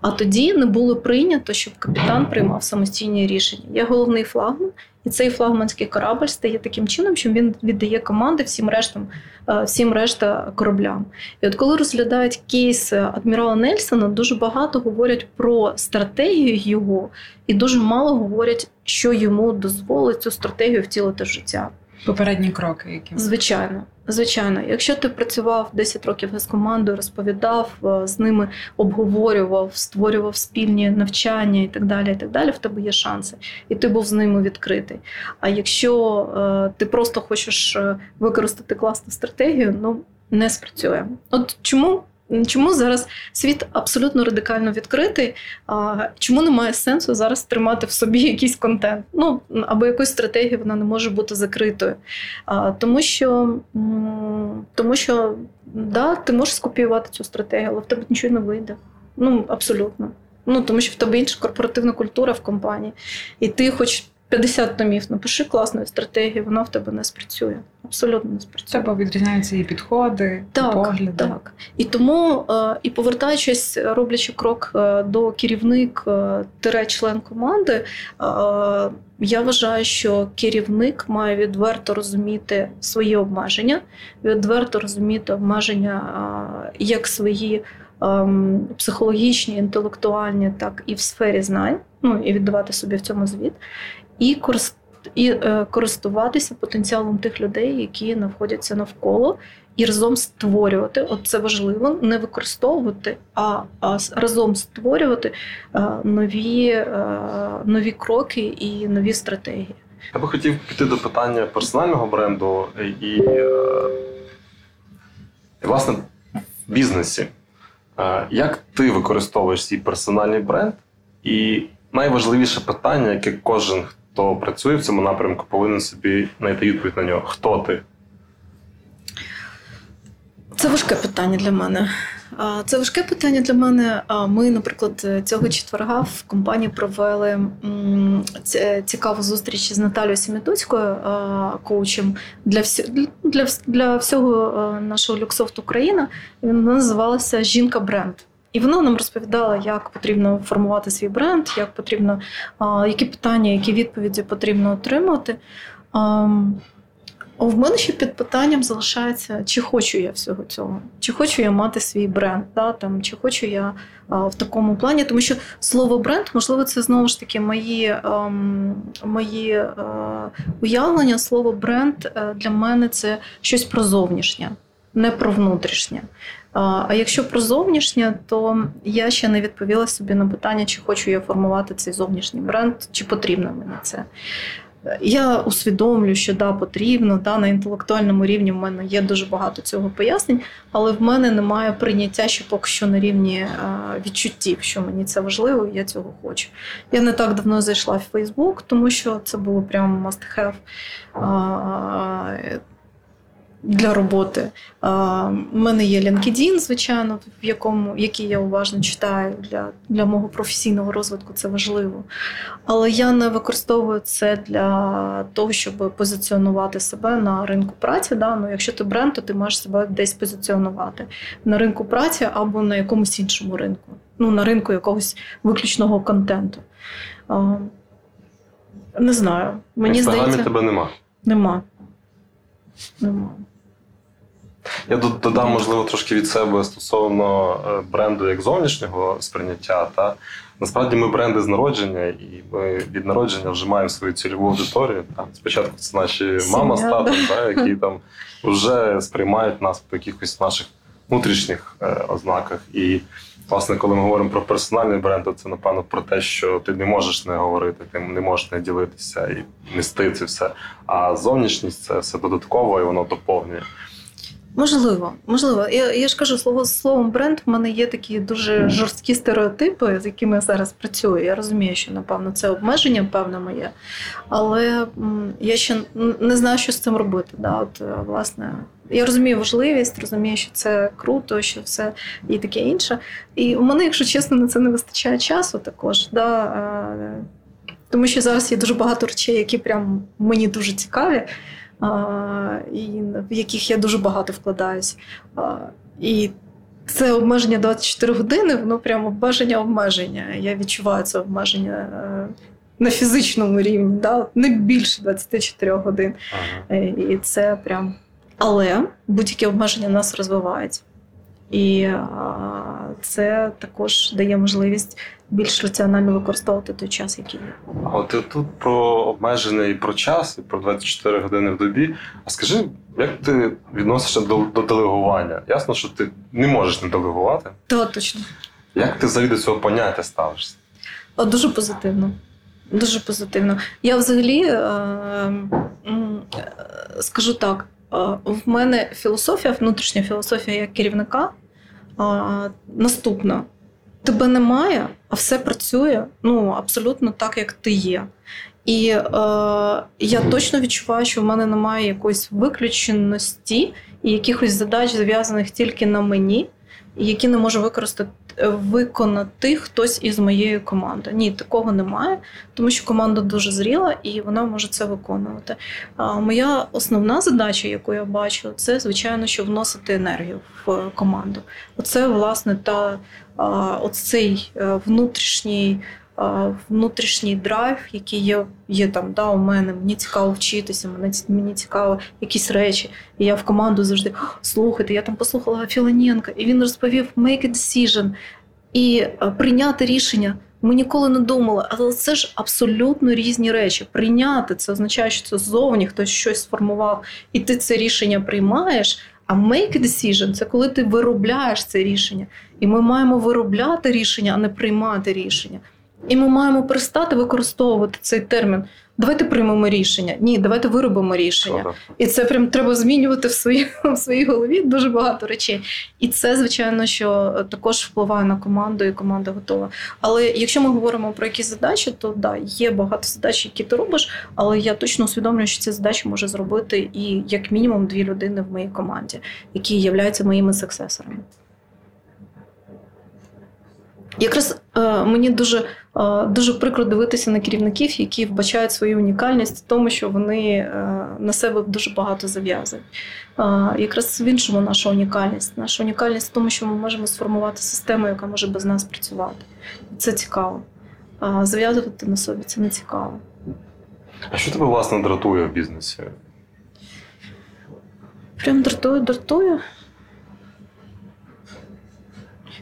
А тоді не було прийнято, щоб капітан приймав самостійні рішення. Є головний флагман, і цей флагманський корабль стає таким чином, що він віддає команди всім рештам, е, всім решта кораблям. І от коли розглядають кейс адмірала Нельсона, дуже багато говорять про стратегію його, і дуже мало говорять, що йому дозволить цю стратегію втілити в життя. Попередні кроки, які звичайно, звичайно. Якщо ти працював 10 років з командою, розповідав е, з ними, обговорював, створював спільні навчання і так далі. І так далі, в тебе є шанси, і ти був з ними відкритий. А якщо е, ти просто хочеш е, використати класну стратегію, ну не спрацює. От чому Чому зараз світ абсолютно радикально відкритий? А, Чому немає сенсу зараз тримати в собі [laughs] якийсь контент? Ну або якусь стратегію вона не може бути закритою. А, Тому що тому що да, ти можеш скопіювати цю стратегію, але в тебе нічого не вийде. Ну абсолютно. Ну тому що в тебе інша корпоративна культура в компанії, і ти хоч 50 томів, напиши класну стратегію, вона в тебе не спрацює. Абсолютно не спрацює. Бо відрізняються і підходи, так, і погляди. Так. І тому, е, і повертаючись, роблячи крок е, до керівник е, тире член команди, я вважаю, що керівник має відверто розуміти свої обмеження, відверто розуміти обмеження як свої. Ем, психологічні, інтелектуальні, так і в сфері знань, ну і віддавати собі в цьому звіт, і і е, користуватися потенціалом тих людей, які знаходяться навколо, і разом створювати. От це важливо, не використовувати, а а разом створювати е, нові, е, нові кроки і нові стратегії. Я би хотів піти до питання персонального бренду і, і власне в бізнесі. Як ти використовуєш свій персональний бренд? І найважливіше питання, яке кожен хто працює в цьому напрямку, повинен собі знайти відповідь на нього. Хто ти? Це важке питання для мене. Це важке питання для мене. Ми, наприклад, цього четверга в компанії провели цікаву зустріч з Наталією Семітоцькою, коучем для для, для всього нашого Люксофт Україна. Вона називалася Жінка бренд. І вона нам розповідала, як потрібно формувати свій бренд, як потрібно, які питання, які відповіді потрібно отримати. В мене ще під питанням залишається, чи хочу я всього цього, чи хочу я мати свій бренд, да, там, чи хочу я а, в такому плані, тому що слово бренд, можливо, це знову ж таки мої а, мої а, уявлення. Слово бренд е, для мене це щось про зовнішнє, не про внутрішнє. А якщо про зовнішнє, то я ще не відповіла собі на питання, чи хочу я формувати цей зовнішній бренд, чи потрібно мені це. Я усвідомлю, що да, потрібно, да, на інтелектуальному рівні в мене є дуже багато цього пояснень, але в мене немає прийняття ще поки що на рівні відчуттів, що мені це важливо, і я цього хочу. Я не так давно зайшла в Фейсбук, тому що це було прямо must have. Для роботи. У мене є LinkedIn, звичайно, в якому який я уважно читаю для для мого професійного розвитку. Це важливо. Але я не використовую це для того, щоб позиціонувати себе на ринку праці. Да? Ну, Якщо ти бренд, то ти маєш себе десь позиціонувати на ринку праці або на якомусь іншому ринку. Ну, на ринку якогось виключного контенту. Не знаю. Мені здається, тебе нема. Нема. Нема. Я додам, можливо, трошки від себе стосовно е, бренду як зовнішнього сприйняття. Та Насправді ми бренди з народження, і ми від народження вже маємо свою цільову аудиторію. Та. Спочатку це наші Сім'я, мама з татом, да, [laughs] які там вже сприймають нас по якихось наших внутрішніх е, ознаках. І Власне, коли ми говоримо про персональний бренд, то це напевно про те, що ти не можеш не говорити, ти не можеш не ділитися і нести це все. А зовнішність це все додатково і воно доповнює. Можливо, можливо. Я я ж кажу, слово словом бренд в мене є такі дуже жорсткі стереотипи, з якими я зараз працюю. Я розумію, що напевно це обмеження, певне моє, але я ще не знаю, що з цим робити. Да? От, власне, я розумію важливість, розумію, що це круто, що все і таке інше. І у мене, якщо чесно, на це не вистачає часу також. Да? Тому що зараз є дуже багато речей, які прям мені дуже цікаві і в яких я дуже багато вкладаюсь. І це обмеження 24 години, воно прямо обмеження обмеження. Я відчуваю це обмеження е, на фізичному рівні, да? не більше 24 годин. Ага. Е, і це прям. Але будь-які обмеження нас розвивають. І це також дає можливість більш раціонально використовувати той час, який є. А от тут про обмежений про час і про 24 години в добі. А скажи, як ти відносишся до, до делегування? Ясно, що ти не можеш не делегувати? Так, точно. Як ти взагалі до цього поняття ставишся? О, дуже позитивно. Дуже позитивно. Я взагалі е, е, скажу так. В мене філософія, внутрішня філософія як керівника наступна: тебе немає, а все працює ну, абсолютно так, як ти є. І е, я точно відчуваю, що в мене немає якоїсь виключеності і якихось задач, зв'язаних тільки на мені, які не можу використати виконати хтось із моєї команди. Ні, такого немає, тому що команда дуже зріла і вона може це виконувати. А Моя основна задача, яку я бачу, це звичайно, що вносити енергію в команду. Оце власне та оцей е, внутрішній внутрішній драйв, який є є там, да, у мене, мені цікаво вчитися, мені, мені цікаво якісь речі. І я в команду завжди слухайте, я там послухала Філоненка, і він розповів make a decision і прийняти рішення. Ми ніколи не думали, але це ж абсолютно різні речі. Прийняти це означає, що це ззовні хтось щось сформував, і ти це рішення приймаєш. А make decision – це коли ти виробляєш це рішення. І ми маємо виробляти рішення, а не приймати рішення. І ми маємо перестати використовувати цей термін. Давайте приймемо рішення. Ні, давайте виробимо рішення. Ага. І це прям треба змінювати в своїй [laughs] в своїй голові дуже багато речей. І це, звичайно, що також впливає на команду, і команда готова. Але якщо ми говоримо про якісь задачі, то да, є багато задач, які ти робиш, але я точно усвідомлюю, що ці задачі може зробити і як мінімум дві людини в моїй команді, які являються моїми сексесорами. Якраз е, мені дуже е, дуже прикро дивитися на керівників, які вбачають свою унікальність в тому, що вони е, на себе дуже багато зав'язують. Е, якраз в іншому наша унікальність. Наша унікальність в тому, що ми можемо сформувати систему, яка може без нас працювати. Це цікаво. А зав'язувати на собі це не цікаво. А що тебе власне дратує в бізнесі? Прям дратує, дратує.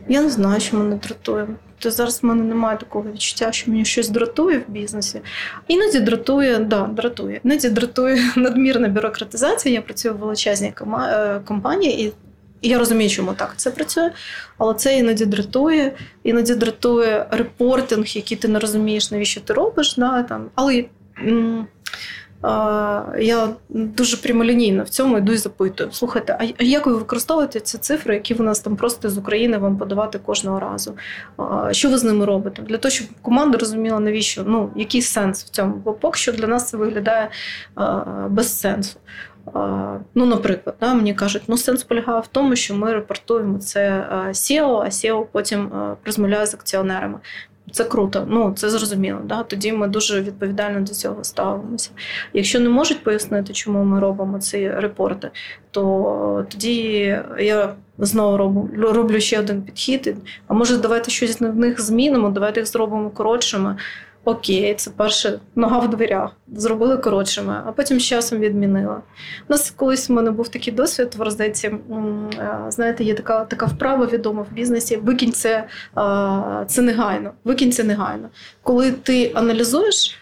Я не знаю, що мене дратує. То зараз в мене немає такого відчуття, що мені щось дратує в бізнесі. Іноді дратує, да, дратує. Іноді дратує [laughs] надмірна бюрократизація. Я працюю в величезній е, компанії, і я розумію, чому так це працює. Але це іноді дратує, іноді дратує репортинг, який ти не розумієш, навіщо ти робиш. Да, там. Але я дуже прямолінійно в цьому йду і запитую: слухайте, а як ви використовуєте ці цифри, які в нас там просто з України вам подавати кожного разу? Що ви з ними робите? Для того, щоб команда розуміла, навіщо ну який сенс в цьому? Бо поки що для нас це виглядає без сенсу. Ну, наприклад, да, мені кажуть, ну сенс полягає в тому, що ми репортуємо це SEO, а SEO потім розмовляє з акціонерами. Це круто, ну це зрозуміло. Да? Тоді ми дуже відповідально до цього ставимося. Якщо не можуть пояснити, чому ми робимо ці репорти, то тоді я знову роблю роблю ще один підхід. А може, давайте щось в них змінимо, давайте їх зробимо коротшими. Окей, це перше нога в дверях. Зробили коротшими, а потім з часом відмінила. У нас колись в мене був такий досвід в роздеці. Знаєте, є така така вправа відома в бізнесі. Викинь це, це негайно. Викинь це негайно. Коли ти аналізуєш,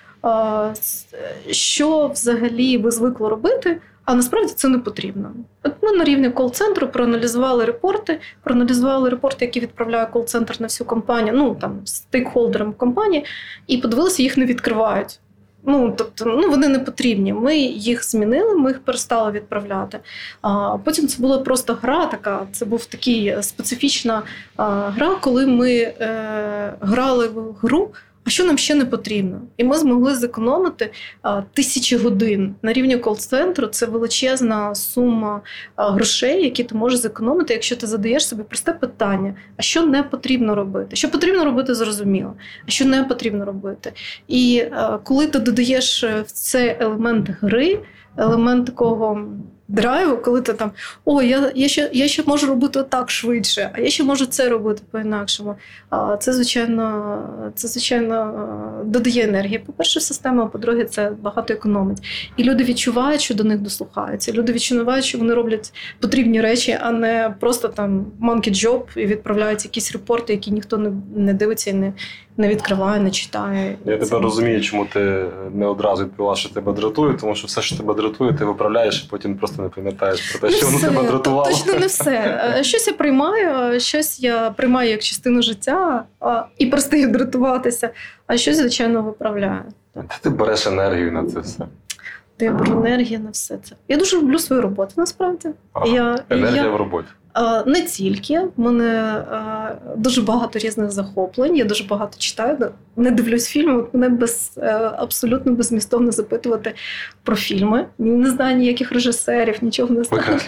що взагалі ви звикли робити. А насправді це не потрібно. От ми на рівні кол-центру проаналізували репорти, проаналізували репорти, які відправляє кол-центр на всю компанію, ну там стейкхолдерам компанії, і подивилися, їх не відкривають. Ну, тобто, ну вони не потрібні. Ми їх змінили, ми їх перестали відправляти. А потім це була просто гра, така. Це був такий специфічна а, гра, коли ми е, грали в гру а що нам ще не потрібно? І ми змогли зекономити а, тисячі годин на рівні кол-центру. Це величезна сума а, грошей, які ти можеш зекономити, якщо ти задаєш собі просте питання: а що не потрібно робити? Що потрібно робити, зрозуміло, а що не потрібно робити. І а, коли ти додаєш в цей елемент гри, елемент такого драйву, коли ти там о, я я, ще я ще можу робити так швидше, а я ще можу це робити по-інакшому. А Це, звичайно, це, звичайно, додає енергії. По-перше, система, а по-друге, це багато економить. І люди відчувають, що до них дослухаються. Люди відчувають, що вони роблять потрібні речі, а не просто там monkey job і відправляють якісь репорти, які ніхто не, не дивиться і не не відкриває, не читає. Я тебе розумію, чому ти не одразу відповіла, що тебе дратує, тому що все, що тебе дратує, ти виправляєш, і потім просто не пам'ятаєш про те, що воно тебе дратувало. Точно не все. [laughs] Е, щось я приймаю, щось я приймаю як частину життя і перестаю дратуватися, а щось, звичайно, виправляю. Де ти береш енергію на це все? Де я беру енергію на все це. Я дуже люблю свою роботу, насправді. Ага. Я, Енергія я... в роботі. Не тільки в мене дуже багато різних захоплень. Я дуже багато читаю. Не дивлюсь фільми. Мене без е, абсолютно безмістовно запитувати про фільми. Не знаю ніяких режисерів, нічого не знаю.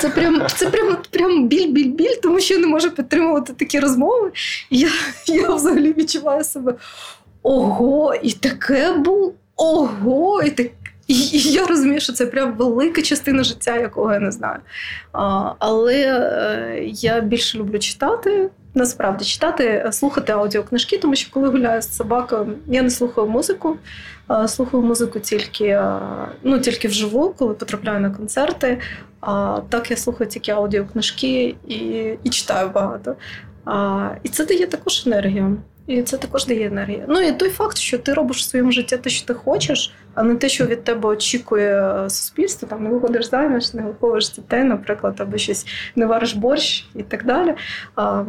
Це прям це прям, прям біль-біль-біль, тому що я не можу підтримувати такі розмови. Я я взагалі відчуваю себе ого, і таке було, ого, і таке. І, я розумію, що це прям велика частина життя, якого я не знаю. А, Але е, я більше люблю читати. Насправді читати, слухати аудіокнижки, тому що коли гуляю з собакою, я не слухаю музику. Слухаю музику тільки ну, тільки вживу, коли потрапляю на концерти. А так я слухаю тільки аудіокнижки і і читаю багато. А, І це дає також енергію. І це також дає енергію. Ну і той факт, що ти робиш в своєму житті те, що ти хочеш, а не те, що від тебе очікує суспільство. Там не виходиш заміж, не виховуєш дітей, наприклад, або щось не вариш борщ і так далі. А,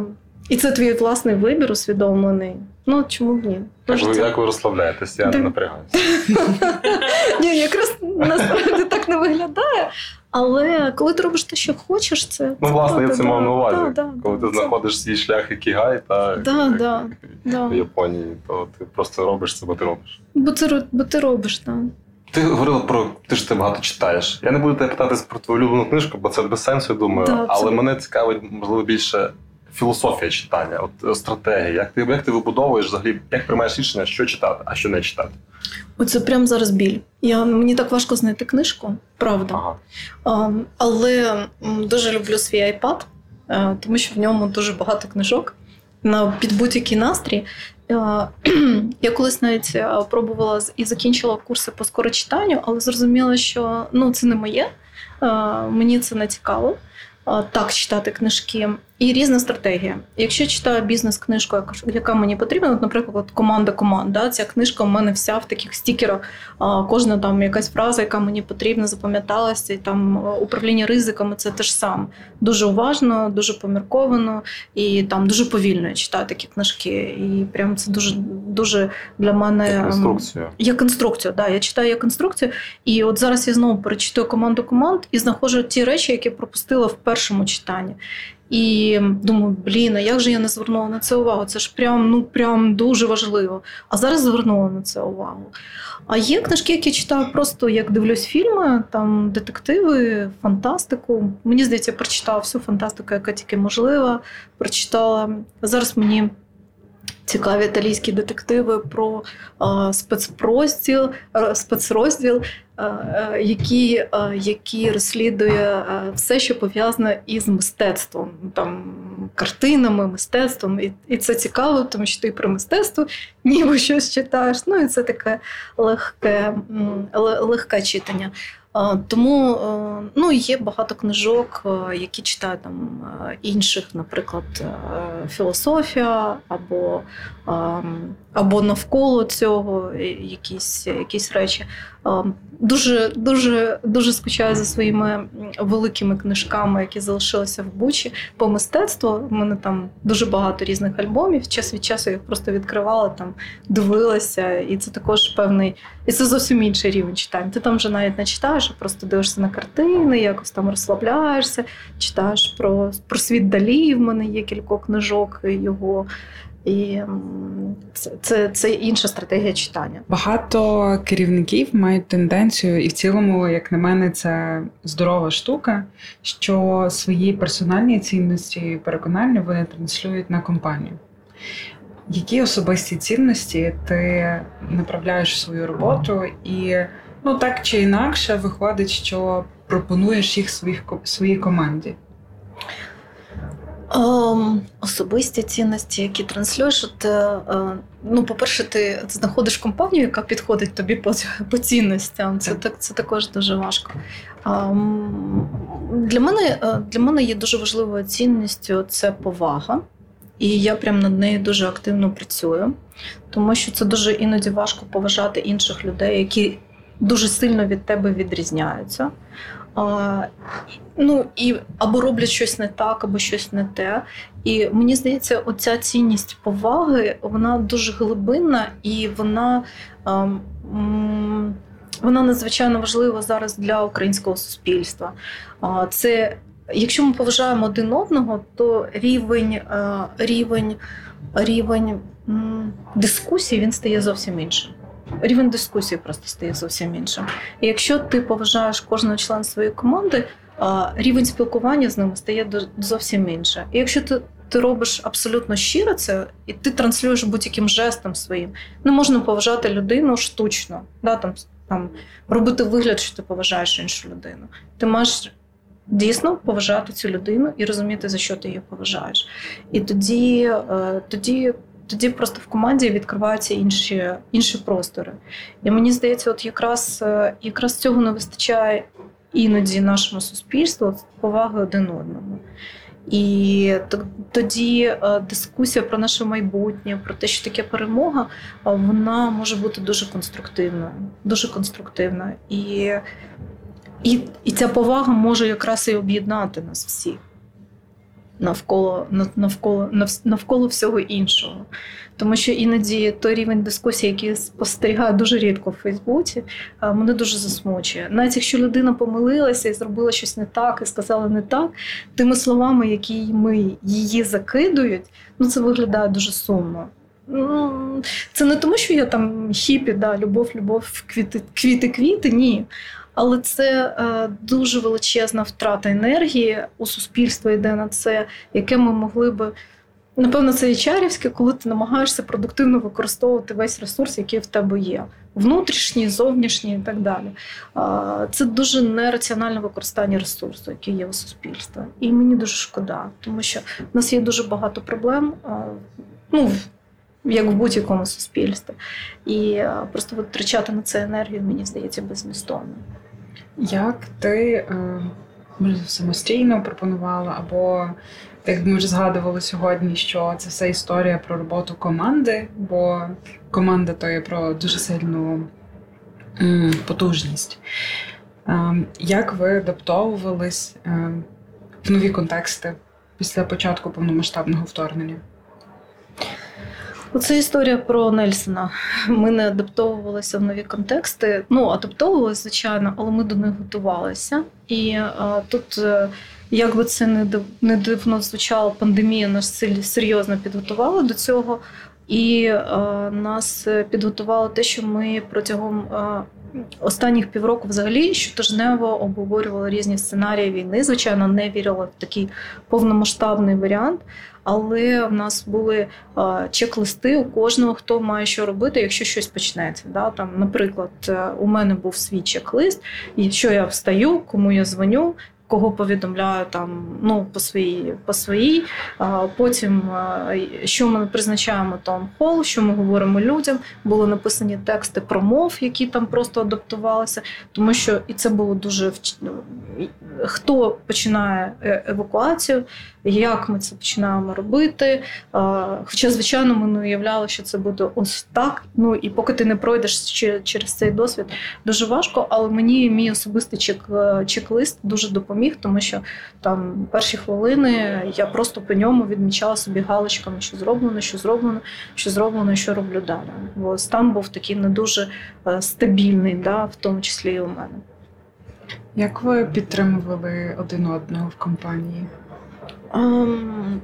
І це твій власний вибір усвідомлений. Ну чому б ні? Як ви, як ви розслабляєтесь, я не напрягаюся. [laughs] Ні, якраз насправді так не виглядає. Але коли ти робиш те, що хочеш, це ну власне я це мав на увазі. Коли ти знаходиш свій шлях кігай та в Японії, то ти просто робиш це, бо ти робиш. Бо ти бо ти робиш, так. Ти говорила про ти ж ти багато читаєш. Я не буду тебе питати про твою улюблену книжку, бо це без сенсу, я думаю. Да, але мене цікавить, можливо, більше філософія читання, от е, стратегія. Як ти як ти вибудовуєш взагалі, як приймаєш рішення, що читати, а що не читати? Оце прямо зараз біль. Я, Мені так важко знайти книжку, правда. Ага. А, але дуже люблю свій iPad, е, тому що в ньому дуже багато книжок на під будь-який настрій. [clears throat] Я колись навіть е, пробувала і закінчила курси по скорочитанню, але зрозуміла, що ну, це не моє, мені це не цікаво так читати книжки. І різна стратегія. Якщо читаю бізнес-книжку, яка мені потрібна, наприклад, команда команда, ця книжка в мене вся в таких стікерах. Кожна там якась фраза, яка мені потрібна, запам'яталася, і там управління ризиками це теж сам. Дуже уважно, дуже помірковано і там дуже повільно я читаю такі книжки. І прям це дуже дуже для мене як інструкцію. Як інструкцію, да. Я читаю як інструкцію. І от зараз я знову перечитую команду команд і знаходжу ті речі, які пропустила в першому читанні. І думаю, блін, а як же я не звернула на це увагу? Це ж прям ну прям дуже важливо. А зараз звернула на це увагу. А є книжки, які читаю просто як дивлюсь фільми, там детективи, фантастику. Мені здається, прочитала всю фантастику, яка тільки можлива. Прочитала зараз мені. Цікаві італійські детективи про спецпрозділ, спецрозділ, який, а, який розслідує все, що пов'язане із мистецтвом, там картинами, мистецтвом. І і це цікаво, тому що ти про мистецтво ніби щось читаєш. Ну і це таке легке, легке читання. Тому ну, є багато книжок, які читають там інших, наприклад, філософія або або навколо цього якісь якісь речі. Дуже дуже дуже скучаю за своїми великими книжками, які залишилися в Бучі по мистецтву. У мене там дуже багато різних альбомів. Час від часу я їх просто відкривала, там дивилася, і це також певний, і це зовсім інший рівень читання. Ти там вже навіть не читаєш, а просто дивишся на картини, якось там розслабляєшся, читаєш про, про світ далі. В мене є кілька книжок його. І це, це це, інша стратегія читання. Багато керівників мають тенденцію, і в цілому, як на мене, це здорова штука, що свої персональні цінності і переконання вони транслюють на компанію. Які особисті цінності ти направляєш в свою роботу, і ну так чи інакше виходить, що пропонуєш їх своїх своїй команді? Ем, особисті цінності, які транслюєш, от, е, ну, по-перше, ти знаходиш компанію, яка підходить тобі по по цінностям. Це так, це також дуже важко. Ем, для мене е, для мене є дуже важливою цінністю це повага. І я прям над нею дуже активно працюю, тому що це дуже іноді важко поважати інших людей, які дуже сильно від тебе відрізняються. А, Ну і або роблять щось не так, або щось не те. І мені здається, оця цінність поваги вона дуже глибинна і вона. А, вона надзвичайно важлива зараз для українського суспільства. Це якщо ми поважаємо один одного, то рівень рівень, рівень дискусії він стає зовсім іншим рівень дискусії просто стає зовсім іншим. І якщо ти поважаєш кожного члена своєї команди, рівень спілкування з ними стає зовсім інше. І якщо ти ти робиш абсолютно щиро це, і ти транслюєш будь-яким жестом своїм, не можна поважати людину штучно, да, там, там, робити вигляд, що ти поважаєш іншу людину. Ти маєш дійсно поважати цю людину і розуміти, за що ти її поважаєш. І тоді, е, тоді тоді просто в команді відкриваються інші інші простори. І мені здається, от якраз е, якраз цього не вистачає іноді нашому суспільству поваги один одному. І тоді е, дискусія про наше майбутнє, про те, що таке перемога, вона може бути дуже конструктивною. Дуже конструктивна. І, і, І ця повага може якраз і об'єднати нас всіх навколо навколо навколо всього іншого. Тому що іноді той рівень дискусії, який спостерігаю дуже рідко в Фейсбуці, мене дуже засмучує. Навіть якщо людина помилилася і зробила щось не так, і сказала не так, тими словами, які ми її закидують, ну це виглядає дуже сумно. Ну, Це не тому, що я там хіпі, да, любов, любов, квіти, квіти, квіти, ні. Але це е, дуже величезна втрата енергії у суспільства йде на це, яке ми могли би. Напевно, це і чарівське, коли ти намагаєшся продуктивно використовувати весь ресурс, який в тебе є. Внутрішній, зовнішній і так далі. Це дуже нераціональне використання ресурсу, який є у суспільстві. І мені дуже шкода, тому що в нас є дуже багато проблем, ну, як в будь-якому суспільстві. І просто витрачати на це енергію, мені здається, безмістовно. Як ти е, може, самостійно пропонувала, або як ми вже згадували сьогодні, що це все історія про роботу команди, бо команда то є про дуже сильну потужність. Е, як ви адаптовувались е, в нові контексти після початку повномасштабного вторгнення? Це історія про Нельсона. Ми не адаптовувалися в нові контексти. Ну, адаптовувалися, звичайно, але ми до них готувалися. І а, тут е, як би це не дивно звучало, пандемія нас серйозно підготувала до цього. І е, нас підготувало те, що ми протягом е, останніх півроку взагалі щотижнево обговорювали різні сценарії війни. Звичайно, не вірила в такий повномасштабний варіант. Але в нас були чек-листи у кожного, хто має що робити, якщо щось почнеться. Да? Там, Наприклад, е, у мене був свій чек-лист, і що я встаю, кому я дзвоню, кого повідомляю там ну по своїй по своїй. Потім що ми призначаємо там хол, що ми говоримо людям. Були написані тексти промов, які там просто адаптувалися, тому що і це було дуже хто починає е, евакуацію, як ми це починаємо робити. Хоча, звичайно, ми не уявляли, що це буде ось так. Ну і поки ти не пройдеш через цей досвід, дуже важко. Але мені мій особистий чек е, чек-лист дуже допоміг, тому що там перші хвилини я просто по ньому відмічала собі галочками, що зроблено, що зроблено, що зроблено, що роблю далі. Бо стан був такий не дуже е, стабільний, да, в тому числі і у мене. Як ви підтримували один одного в компанії? Um,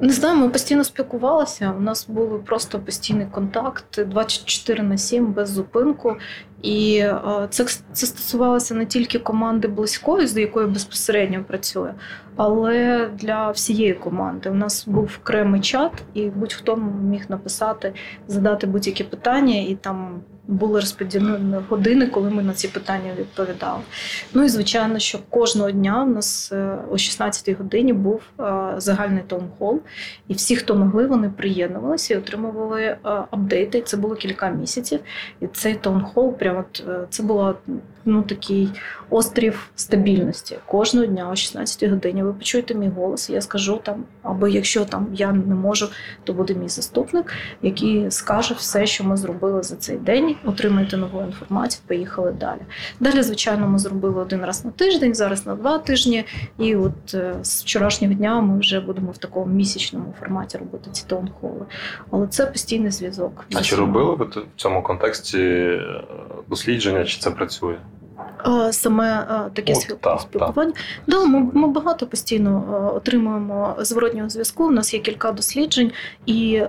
не знаю, ми постійно спілкувалися. У нас був просто постійний контакт 24 на 7 без зупинку. І е, це це стосувалося не тільки команди близької, з якою безпосередньо працює, але для всієї команди. У нас був окремий чат, і будь-хто міг написати, задати будь-які питання, і там були розподілені години, коли ми на ці питання відповідали. Ну і звичайно, що кожного дня в нас е, о 16-й годині був загальний загальний таунхол, і всі, хто могли, вони приєднувалися і отримували апдейти. Це було кілька місяців. І цей таунхол прямо це була ну, такий острів стабільності. Кожного дня о 16 годині ви почуєте мій голос, я скажу там, або якщо там я не можу, то буде мій заступник, який скаже все, що ми зробили за цей день. Отримайте нову інформацію, поїхали далі. Далі, звичайно, ми зробили один раз на тиждень, зараз на два тижні. І от е, з вчорашнього дня ми вже будемо в такому місячному форматі робити ці таунхоли. Але це постійний зв'язок. А чи робили ви в цьому контексті е, дослідження, чи це працює? Саме таке О, спілкування. Да, ми ми багато постійно отримуємо зворотнього зв'язку. У нас є кілька досліджень, і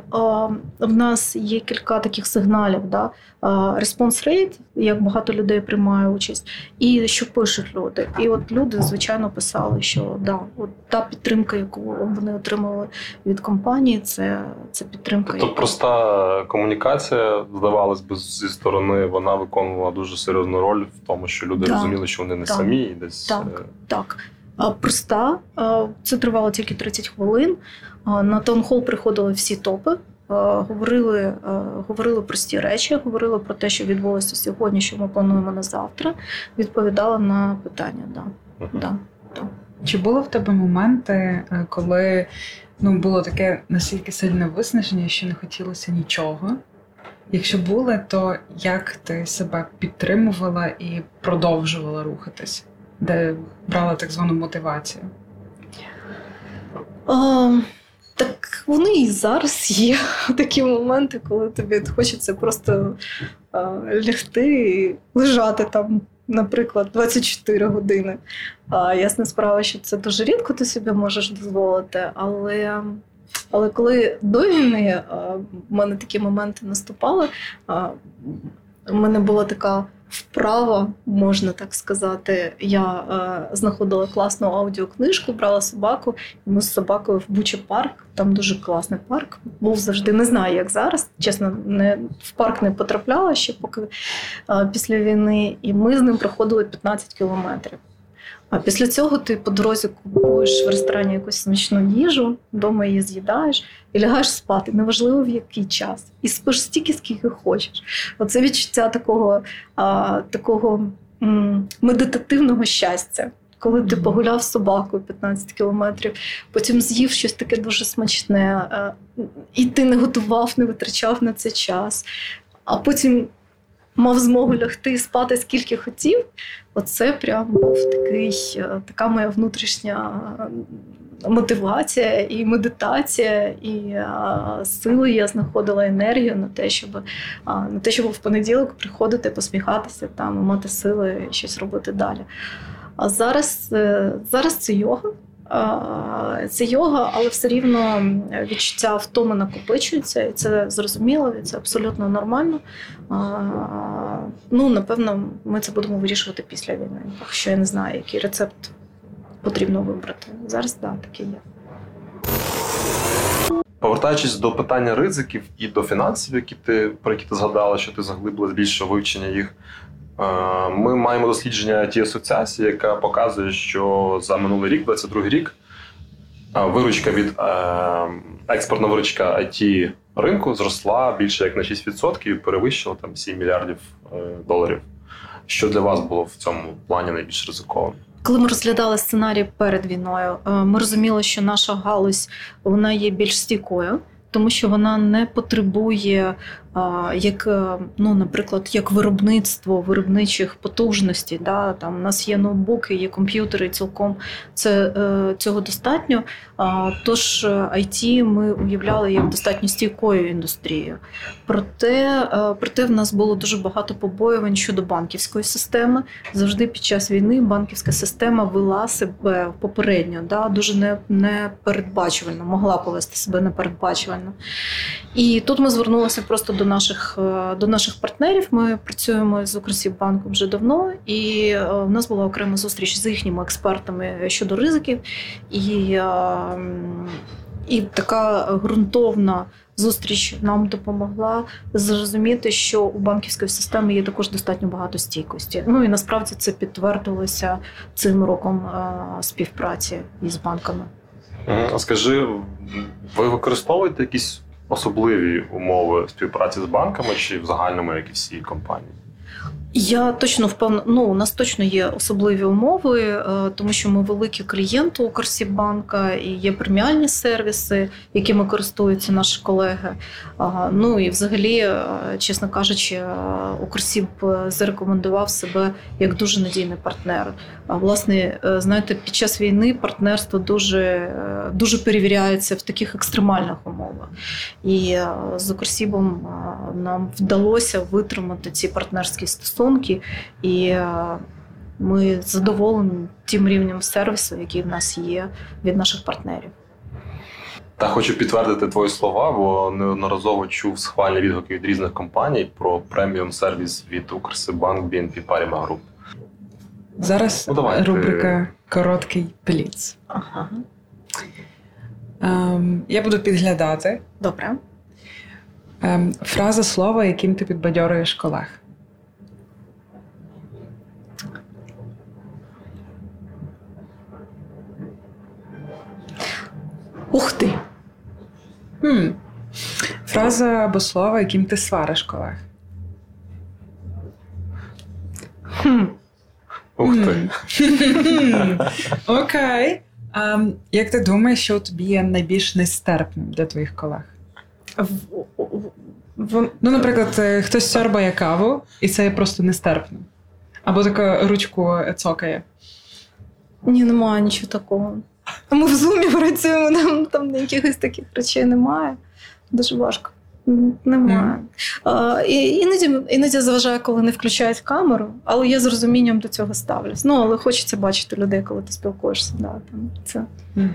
в нас є кілька таких сигналів. Да? Response rate, як багато людей приймає участь, і що пишуть люди. І от люди, звичайно, писали, що да, от та підтримка, яку вони отримали від компанії, це це підтримка. Тобто проста комунікація, здавалось би, зі сторони, вона виконувала дуже серйозну роль в тому, що люди да. розуміли, що вони не так. самі і десь. Так, е, так. Проста, це тривало тільки 30 хвилин. На таунхол приходили всі топи. Говорили говорили прості речі, говорили про те, що відбулося сьогодні, що ми плануємо на завтра. Відповідали на питання. Да. Uh-huh. Да, да. Чи було в тебе моменти, е, коли ну, було таке настільки сильне виснаження, що не хотілося нічого? Якщо були, то як ти себе підтримувала і продовжувала рухатись, де брала так звану мотивацію? А, так вони і зараз є [laughs] такі моменти, коли тобі хочеться просто а, лягти і лежати там, наприклад, 24 години. А, Ясна справа, що це дуже рідко ти собі можеш дозволити, але але коли до війни в мене такі моменти наступали, у мене була така вправа, можна так сказати. Я знаходила класну аудіокнижку, брала собаку, і ми з собакою в Буча парк. Там дуже класний парк. Був завжди не знаю, як зараз. Чесно, не в парк не потрапляла ще поки після війни, і ми з ним проходили 15 кілометрів. А після цього ти по дорозі купуєш в ресторані якусь смачну їжу, вдома її з'їдаєш і лягаєш спати, неважливо в який час, і спиш стільки, скільки хочеш. Оце відчуття такого а, такого м- медитативного щастя. Коли ти погуляв з собакою 15 кілометрів, потім з'їв щось таке дуже смачне, і ти не готував, не витрачав на це час, а потім мав змогу лягти і спати скільки хотів. Оце прям був такий, е, така моя внутрішня е, мотивація і медитація, і е, сили я знаходила енергію на те, щоб на те, щоб в понеділок приходити, посміхатися там, мати сили щось робити далі. А зараз, зараз це йога. Це йога, але все рівно відчуття втоми накопичується, і це зрозуміло, і це абсолютно нормально. Ну, напевно, ми це будемо вирішувати після війни. Якщо я не знаю, який рецепт потрібно вибрати. Зараз так, да, таке є. Повертаючись до питання ризиків і до фінансів, які ти про які ти згадала, що ти заглибила більше вивчення їх. Е, ми маємо дослідження it асоціації, яка показує, що за минулий рік, 22 рік, е, виручка від е, експортна виручка it ринку зросла більше як на 6% і перевищила там 7 мільярдів доларів. Що для вас було в цьому плані найбільш ризиковим? Коли ми розглядали сценарій перед війною, ми розуміли, що наша галузь вона є більш стійкою, тому що вона не потребує як, е, ну, наприклад, як виробництво виробничих потужностей. Да? Там У нас є ноутбуки, є комп'ютери, цілком це, е, цього достатньо. Тож IT ми уявляли як достатньо стійкою індустрією. Проте, е, проте в нас було дуже багато побоювань щодо банківської системи. Завжди під час війни банківська система вела себе попередньо, да? дуже непередбачувально, могла повести себе непередбачувально. І тут ми звернулися просто до наших е, до наших партнерів. Ми працюємо з Укрсібанком вже давно, і е, в нас була окрема зустріч з їхніми експертами щодо ризиків, і, е, і така ґрунтовна. Зустріч нам допомогла зрозуміти, що у банківської системи є також достатньо багато стійкості. Ну і насправді це підтвердилося цим роком співпраці із банками. Скажи, ви використовуєте якісь особливі умови співпраці з банками чи в загальному, як і всі компанії? Я точно впевнена, ну у нас точно є особливі умови, е, тому що ми великі клієнти Укрсібанка і є преміальні сервіси, якими користуються наші колеги. Ну і взагалі, е, чесно кажучи, Укрсіб зарекомендував себе як дуже надійний партнер. А власне, е, знаєте, під час війни партнерство дуже дуже перевіряється в таких екстремальних умовах. І з Укрсібом нам вдалося витримати ці партнерські стосунки стосунки, і е, ми задоволені тим рівнем сервісу, який в нас є від наших партнерів. Та хочу підтвердити твої слова, бо неодноразово чув схвальні відгуки від різних компаній про преміум сервіс від Укрсибанк BNP Paribas Group. Зараз ну, давай, рубрика ти... Короткий пліц. Ага. Ем, Я буду підглядати. Добре. Ем, Фраза слова, яким ти підбадьорюєш колег. Ух ти! Хм. Фраза або слово, яким ти свариш колег. Хм. Ух ти. Окей. А, Як ти думаєш, що тобі є найбільш нестерпним для твоїх колег? Ну, наприклад, е, хтось сьорбає каву, і це є просто нестерпно. Або така ручку цокає. Ні, немає нічого такого. Ми в зумі працюємо, там там якихось таких речей немає. Дуже важко. Немає. Mm. А, і, Іноді іноді заважає, коли не включають камеру, але я з розумінням до цього ставлюсь. Ну, але хочеться бачити людей, коли ти спілкуєшся. Да, там, це. Mm-hmm.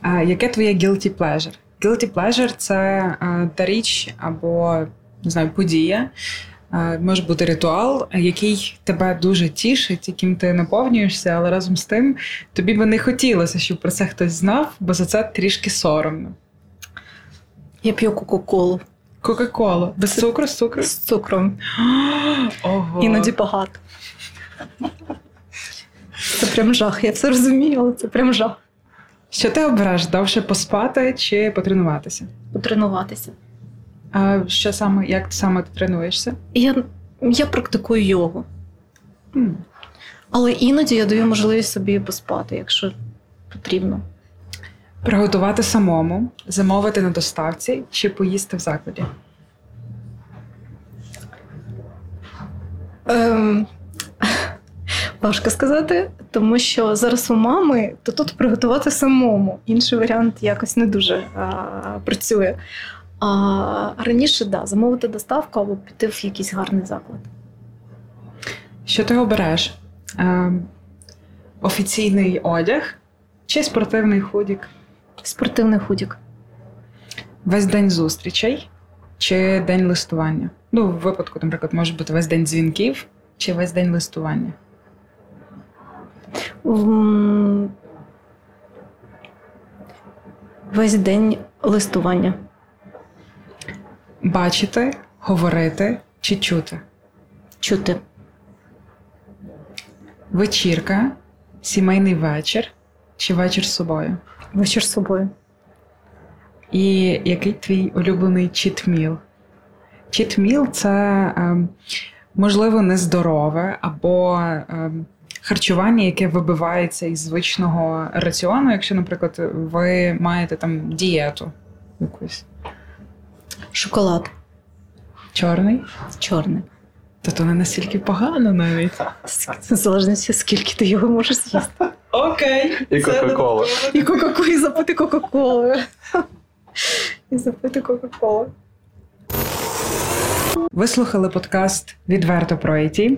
А яке твоє guilty pleasure? Guilty pleasure – це а, та річ або не знаю, подія, може бути ритуал, який тебе дуже тішить, яким ти наповнюєшся, але разом з тим тобі би не хотілося, щоб про це хтось знав, бо за це трішки соромно. Я п'ю Кока-Колу. Кока-Колу. Без цукру з цукру? З цукром. [gasps] Ого. Іноді багато. Це прям жах. Я все розумію, але це прям жах. Що ти обереш довше поспати чи потренуватися? Потренуватися. А що саме, як ти саме ти тренуєшся? Я я практикую йогу. Mm. Але іноді я даю можливість собі поспати, якщо потрібно. Приготувати самому, замовити на доставці чи поїсти в закладі? Ем, [laughs] Важко сказати, тому що зараз у мами, то тут приготувати самому. Інший варіант якось не дуже а, працює. А раніше да, замовити доставку або піти в якийсь гарний заклад. Що ти обереш? Е, офіційний одяг чи спортивний худік? Спортивний худік. Весь день зустрічей чи день листування? Ну, в випадку, наприклад, може бути весь день дзвінків чи весь день листування. Весь день листування. Бачити, говорити чи чути? Чути. Вечірка, сімейний вечір чи вечір з собою? Вечір з собою. І який твій улюблений чітміл? Чітміл це ем, можливо нездорове або ем, харчування, яке вибивається із звичного раціону, якщо, наприклад, ви маєте там дієту якусь. Шоколад. Чорний? Чорний. Та то не настільки погано навіть. В залежності, скільки ти його можеш з'їсти. Окей. І Кока-Кола. І Кока-Колу, і запити Кока-Колою. І запити Кока-Колу. Ви слухали подкаст Відверто про IT.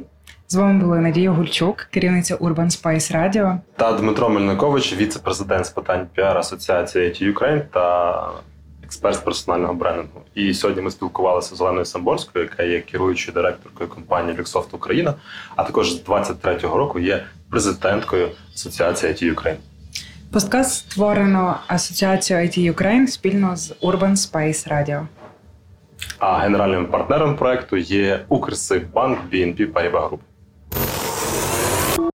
З вами була Надія Гульчук, керівниця Urban Spice Radio. Та Дмитро Мельникович, віце-президент з питань піар Асоціації IT Ukraine та експерт персонального брендингу. І сьогодні ми спілкувалися з Оленою Самборською, яка є керуючою директоркою компанії Luxoft Україна, а також з 23-го року є президенткою Асоціації IT Ukraine. Подкаст створено Асоціацією IT Ukraine спільно з Urban Space Radio. А генеральним партнером проекту є Укрсиббанк BNP Paribas Group.